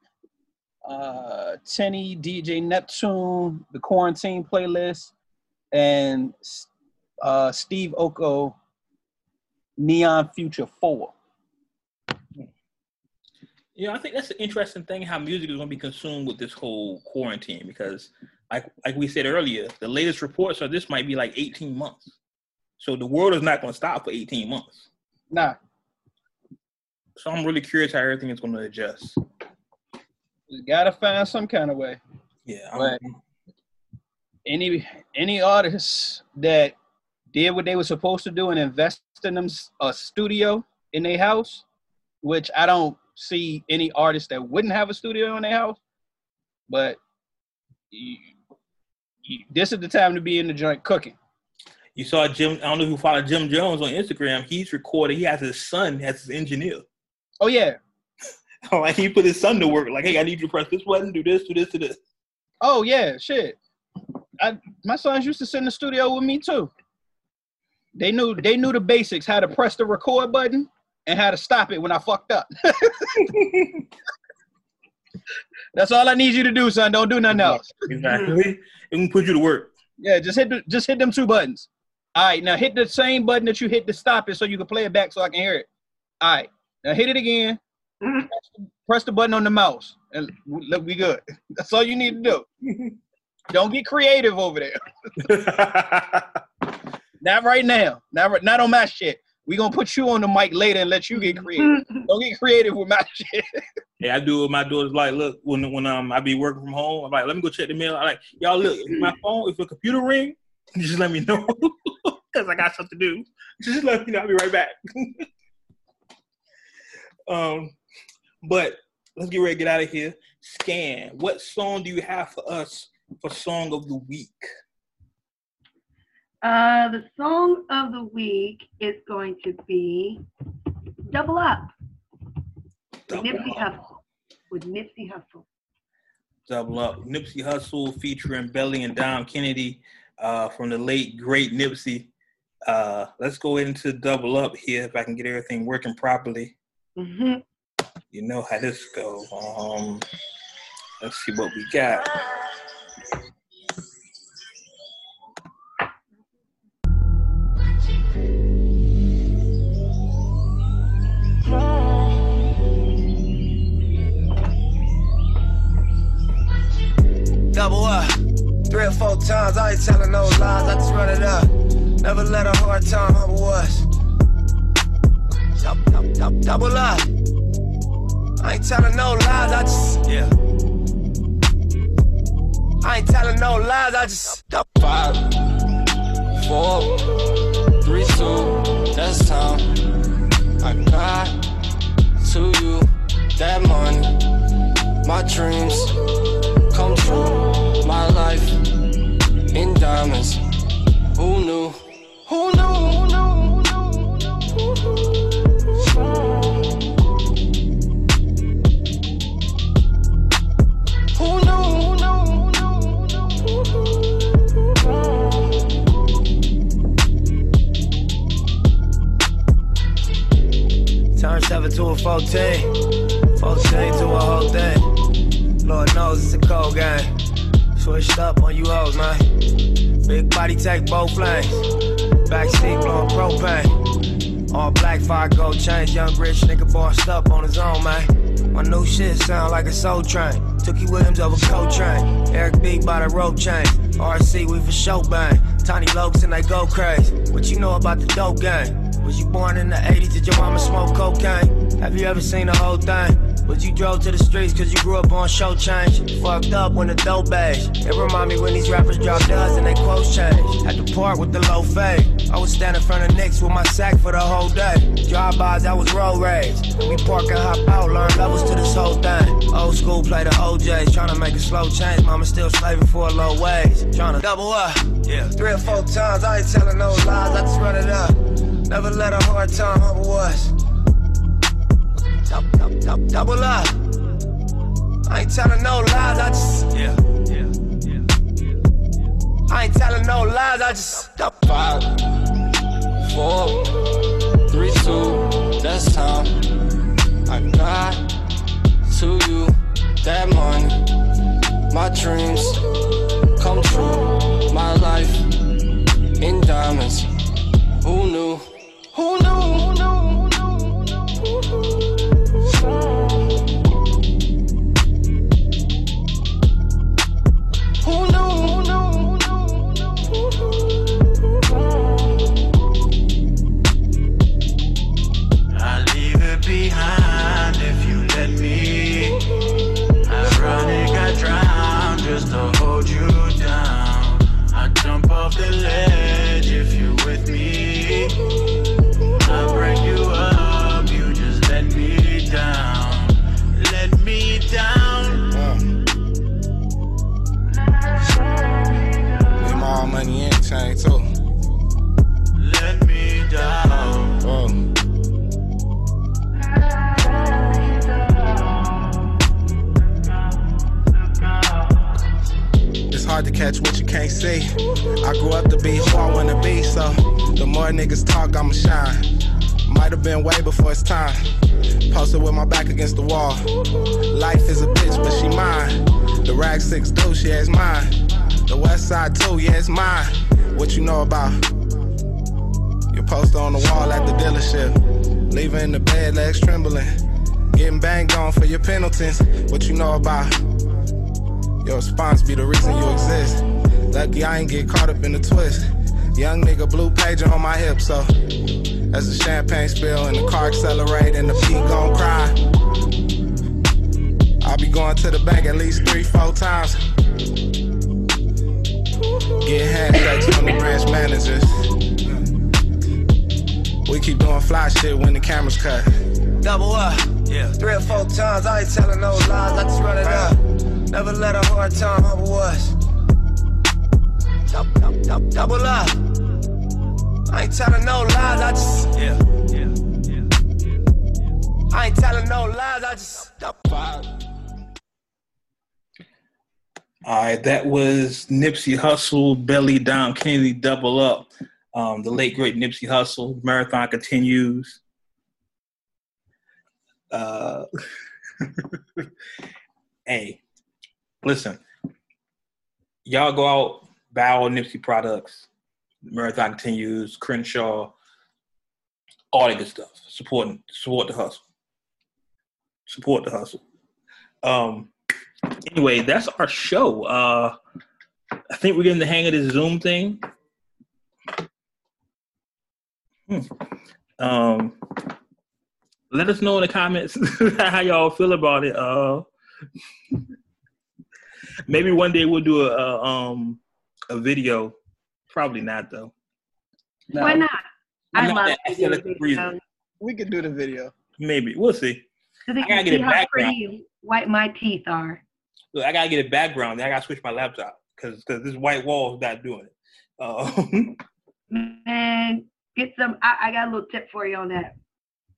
Uh, Tenny, DJ Neptune, the Quarantine playlist, and uh Steve Aoki, Neon Future Four. Yeah, I think that's an interesting thing how music is going to be consumed with this whole quarantine because, like like we said earlier, the latest reports are this might be like 18 months. So the world is not going to stop for 18 months. Nah, So I'm really curious how everything is going to adjust. Just gotta find some kind of way. Yeah, any any artists that did what they were supposed to do and invest in them a studio in their house, which I don't see any artist that wouldn't have a studio in their house, but you, you- this is the time to be in the joint cooking. You saw Jim. I don't know who followed Jim Jones on Instagram. He's recording. He has his son as his engineer. Oh yeah, like he put his son to work. Like, hey, I need you to press this button, do this, do this, do this. oh yeah, shit. I my sons used to sit in the studio with me too. They knew they knew the basics, how to press the record button and how to stop it when I fucked up. That's all I need you to do, son. Don't do nothing else. Exactly. It can put you to work. Yeah, just hit the, just hit them two buttons. All right, now hit the same button that you hit to stop it so you can play it back so I can hear it. All right, now hit it again. Mhm. Press the button on the mouse and we- look, we good. That's all you need to do. Don't get creative over there. Not right now. Not right, not on my shit. We gonna put you on the mic later and let you get creative. Don't get creative with my shit. yeah, I do it with my daughter's like, look, when when um I be working from home, I'm like, let me go check the mail. I like, y'all look, if my phone, if the computer ring, just let me know. Cause I got something to do. Just let me know. I'll be right back. um but let's get ready to get out of here. Scan. What song do you have for us for song of the week? Uh, the song of the week is going to be Double Up with Double Nipsey Up. Hussle. With Nipsey Hussle. Double Up. Nipsey Hussle featuring Belly and Dom Kennedy uh, from the late great Nipsey. Uh, let's go into Double Up here if I can get everything working properly. hmm you know how this goes. Um, let's see what we got. Double up. Three or four times, I ain't telling no lies, I just run it up. Never let a hard time humble us. Double up. I ain't telling no lies, I just, yeah. I ain't telling no lies, I just. Five, four, three, two, that's time. I got to you that money, my dreams come true, my life in diamonds. Who knew? Who knew? Who knew? To a 14. 14 to a whole thing. Lord knows it's a cold game. Switched up on you hoes, man. Big body take both lanes. Backseat blowing propane. All black, fire gold chains. Young rich nigga bossed up on his own, man. My new shit sound like a soul train. Tookie Williams over Coltrane. Eric B by the rope chain. RC, we for show bang. Tiny Lokes and they go crazy. What you know about the dope game? Was you born in the 80s? Did your mama smoke cocaine? Have you ever seen the whole thing? But you drove to the streets cause you grew up on show change. Fucked up when the dope beige. It remind me when these rappers drop duds and they quotes change. Had to part with the low fade. I was standing in front of Knicks with my sack for the whole day. Drive-bys, I was road rage. We park and hop out, learn levels to this whole thing. Old school play the OJs, trying to make a slow change. Mama still slaving for a low wage. Trying to double up. Yeah. Three or four times, I ain't telling no lies, I just run it up. Never let a hard time humble us. Double, up. I ain't telling no lies, I just. Yeah, yeah, yeah. I ain't telling no lies, I just. Five, four, three, two, that's time. I got to you that money, my dreams come true, my life in diamonds. Who knew? Catch what you can't see. I grew up to be who I wanna be, so the more niggas talk, I'ma shine. Might have been way before it's time. Posted with my back against the wall. Life is a bitch, but she mine. The rag six do, yeah, it's mine. The west side too, yeah, it's mine. What you know about? Your poster on the wall at the dealership. Leaving in the bed, legs trembling. Getting banged on for your penalties. What you know about? Your response be the reason you exist. Lucky I ain't get caught up in the twist. Young nigga blue pager on my hip, so as the champagne spill and the car accelerate and the beat gon' cry. I'll be going to the bank at least three, four times. Get handshakes from the branch managers. We keep doing fly shit when the cameras cut. Double up. Yeah. Three or four times, I ain't telling no lies, I just run it up. Never let a hard time humble us. Double, double, double, up. I ain't telling no lies, I just. Yeah, yeah, yeah. I ain't telling no lies, I just. All right, that was Nipsey Hussle, Belly Dom Kennedy Double Up. Um, the late great Nipsey Hussle. Marathon continues. Uh, hey, listen, y'all go out, buy all Nipsey products. Marathon continues, Crenshaw, all that good stuff. Support, support the hustle. Support the hustle. Um, anyway, that's our show. Uh, I think we're getting the hang of this Zoom thing. Hmm. Um, let us know in the comments how y'all feel about it. Uh, maybe one day we'll do a, a um a video. Probably not though. No, Why not? I I'm not love that video athletic breather. We could do the video. Maybe we'll see. So they I gotta can get see a how background. pretty white my teeth are. Look, I gotta get a background. Then I gotta switch my laptop because because this white wall is not doing it. Uh, Man, get some. I, I got a little tip for you on that.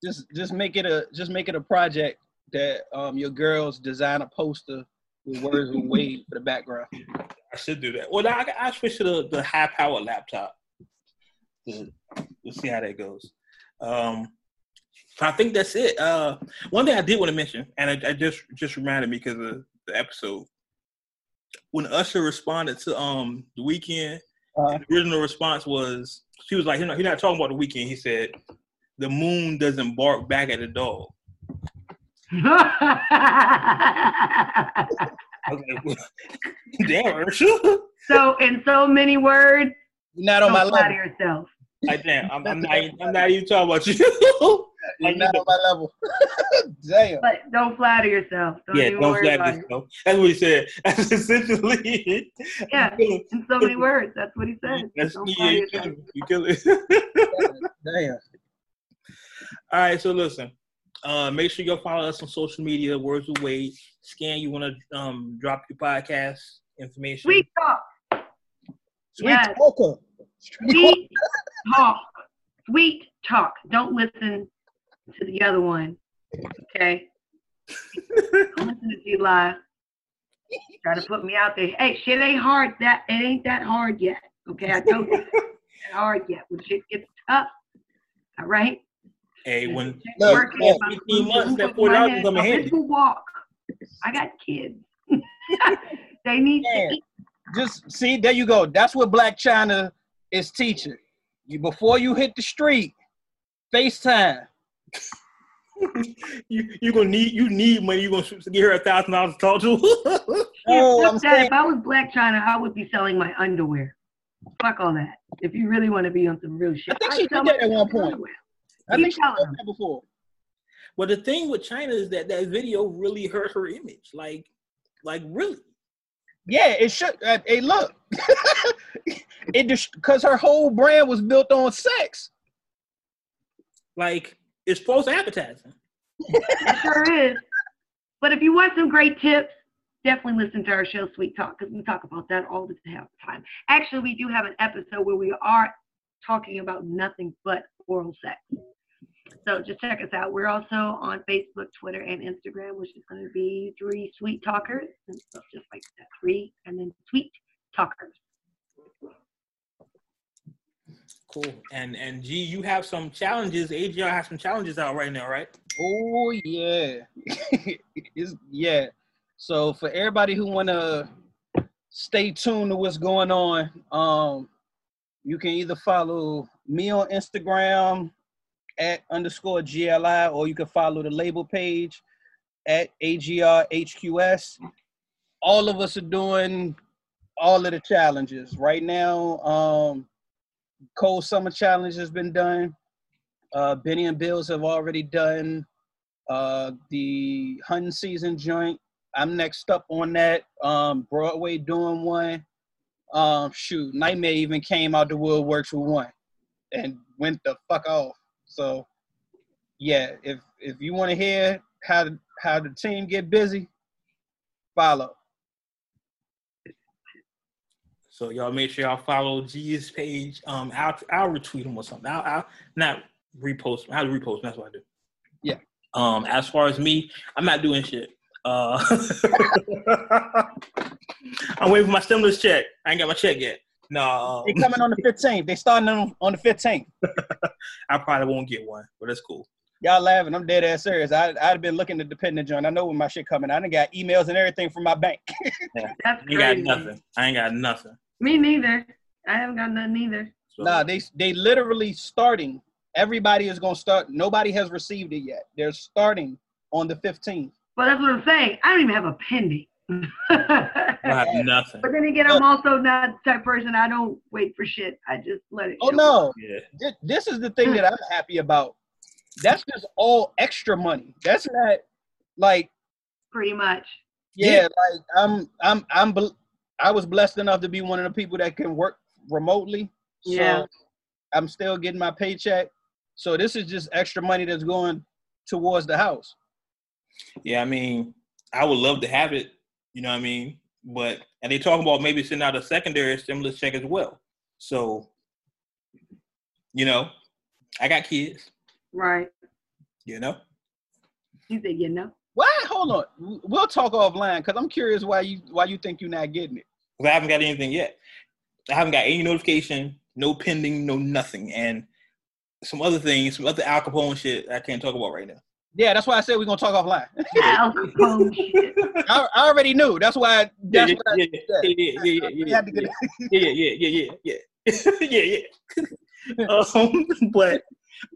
Just just make it a just make it a project that um your girls design a poster with words of Wade for the background. I should do that. Well, I I switch to the, the high power laptop. To- We'll see how that goes. Um, so I think that's it. Uh, one thing I did want to mention, and I, I just just reminded me because of the episode when Usher responded to um the Weeknd. Uh, the original response was she was like, "He's not, he's not talking about the Weeknd." He said, "The moon doesn't bark back at the dog." I was like, "Damn, Usher!" so, in so many words, you're not on my don't flatter level. yourself. Like, damn, I'm, I'm not. I'm not even talking about you. You're Like, not on my level. Damn. But don't flatter yourself. Don't yeah, don't worry flatter about it. yourself. That's what he said. That's essentially. Yeah, in so many words. That's what he said. That's Don't yeah, you kill it. You kill it. Damn. All right, so listen. Uh, make sure you follow us on social media. Words of Wade. Scan. You want to um drop your podcast information? Sweet talk. Sweet Yes. talker. Sweet talk. Sweet talk. Don't listen to the other one. Okay? Don't listen to G Live. Try to put me out there. Hey, shit ain't hard. That it ain't that hard yet. Okay, I told you, it ain't hard yet. When shit gets tough, all right. Hey, when Shit Look, working, look, if I'm 15 months, that with $40 my will head, come in a walk. I got kids. they need to eat. Just see, there you go. That's what Blac Chyna is teaching. You before you hit the street, FaceTime. you you gonna need you need money. You gonna get her a thousand dollars to talk to. Oh, Fuck I'm that. Uh, saying If I was Blac Chyna, I would be selling my underwear. Fuck all that. If you really want to be on some real shit, I think I'd she sell did that at one point. underwear. I Keep think she telling did them. that before. but the thing with Chyna is that that video really hurt her image. Like, like really. Yeah, it should. Uh, hey, look, it just because her whole brand was built on sex. Like it's false advertising. It sure is. But if you want some great tips, definitely listen to our show, Sweet Talk, because we talk about that all the time. Actually, we do have an episode where we are talking about nothing but oral sex. So just check us out. We're also on Facebook, Twitter, and Instagram, which is going to be three Sweet Talkers. And so just like that, three, and then Sweet Talkers. Cool. And and G, you have some challenges. AGR has some challenges out right now, right? Oh yeah, it's, yeah. So for everybody who wanna stay tuned to what's going on, um, you can either follow me on Instagram at underscore GLI, or you can follow the label page at AGR HQS. All of us are doing all of the challenges right now. Um, cold summer challenge has been done. Uh, Benny and Bills have already done uh, the hunting season joint. I'm next up on that. Um, Broadway doing one. Um, shoot, Nightmare even came out the woodworks with one and went the fuck off. So, yeah, if if you want to hear how how the team get busy, follow. So y'all make sure y'all follow G's page. Um, I'll I'll retweet him or something. I'll, I'll not repost. I'll repost. That's what I do. Yeah. Um, as far as me, I'm not doing shit. Uh, I'm waiting for my stimulus check. I ain't got my check yet. No, They um, coming on the 15th. They starting on, on the 15th. I probably won't get one, but that's cool. Y'all laughing. I'm dead ass serious. I I'd been looking to depend on joint. I know when my shit coming. I done got emails and everything from my bank. That's I ain't got nothing. I ain't got nothing. Me neither. I haven't got nothing either. So, Nah, they they literally starting. Everybody is gonna start. Nobody has received it yet. They're starting on the 15th. Well, that's what I'm saying. I don't even have a pending. I have nothing. But then again, I'm also not the type of person. I don't wait for shit. I just let it. Oh, go. Oh no, Yeah. Thi- this is the thing that I'm happy about. That's just all extra money. That's not like Pretty much. yeah, like I'm I'm I'm bel- I was blessed enough to be one of the people that can work remotely. So Yeah. I'm still getting my paycheck. So this is just extra money that's going towards the house. Yeah, I mean, I would love to have it. You know what I mean? But and they talking about maybe sending out a secondary stimulus check as well. So, you know, I got kids. Right. You know, You think you know? Why? Hold on. We'll talk offline because I'm curious why you why you think you're not getting it. 'Cause I haven't got anything yet. I haven't got any notification, no pending, no nothing, and some other things, some other Al Capone shit I can't talk about right now. Yeah, that's why I said we're gonna talk offline. Al Capone shit. I, I already knew. That's why. Yeah, That's yeah, I, yeah, yeah, yeah, yeah, yeah, yeah, had to get yeah, yeah, yeah, yeah, yeah, yeah, yeah, yeah. um, but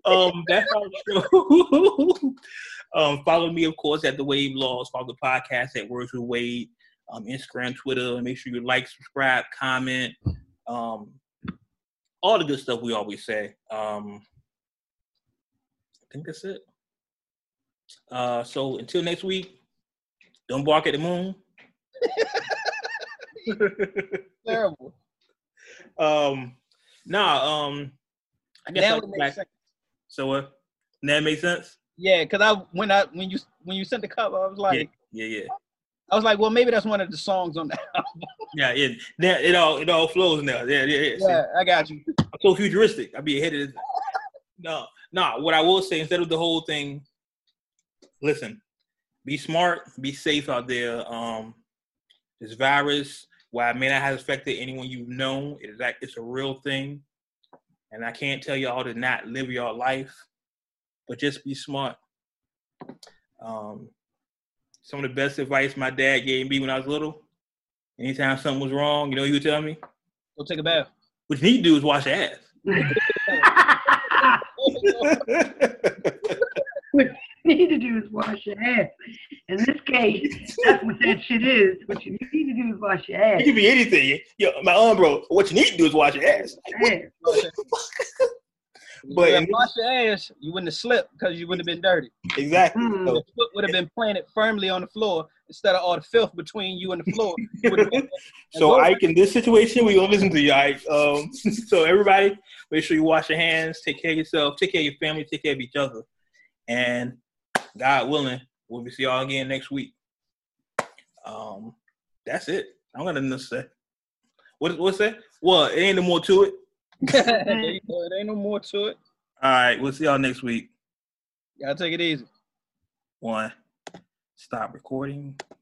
um, that's our show. um, follow me, of course, at the Wave Laws. Follow the podcast at Words with Wade, um, Instagram, Twitter. Make sure you like, subscribe, comment, um, all the good stuff we always say. Um, I think that's it. Uh, so until next week, don't bark at the moon. terrible. um, nah, um, I guess it go makes sense. So, uh, that makes sense. Yeah, because I when I when you when you sent the cover, I was like, yeah, yeah, yeah, I was like, well, maybe that's one of the songs on that. album. yeah. It, now it all it all flows now. Yeah, yeah, yeah. See, yeah, I got you. I'm so futuristic. I'll be ahead of this. No, no. What I will say instead of the whole thing, listen, be smart, be safe out there. Um, this virus, while it may not have affected anyone you've known, it is like it's a real thing, and I can't tell y'all to not live your life, but just be smart. Um, some of the best advice my dad gave me when I was little. Anytime something was wrong, you know, he would tell me, Go take a bath. "What you need to do is wash your ass." what you need to do is wash your ass. In this case, that's what that shit is. What you need to do is wash your ass. It could be anything. Yo, my arm, bro. What you need to do is wash your ass. Ass. But But in- wash your ass, you wouldn't have slipped because you wouldn't have been dirty. Exactly. Hmm. So, The foot would have been planted firmly on the floor instead of all the filth between you and the floor. You would've been- so Ike, in this situation, we gonna listen to you, Ike. Um, so everybody, make sure you wash your hands, take care of yourself, take care of your family, take care of each other, and God willing, we'll be see y'all again next week. Um, that's it. I'm gonna say. What what's that? Well, it ain't no more to it. there you go. There ain't no more to it. All right, we'll see y'all next week. Gotta take it easy. One. Stop recording.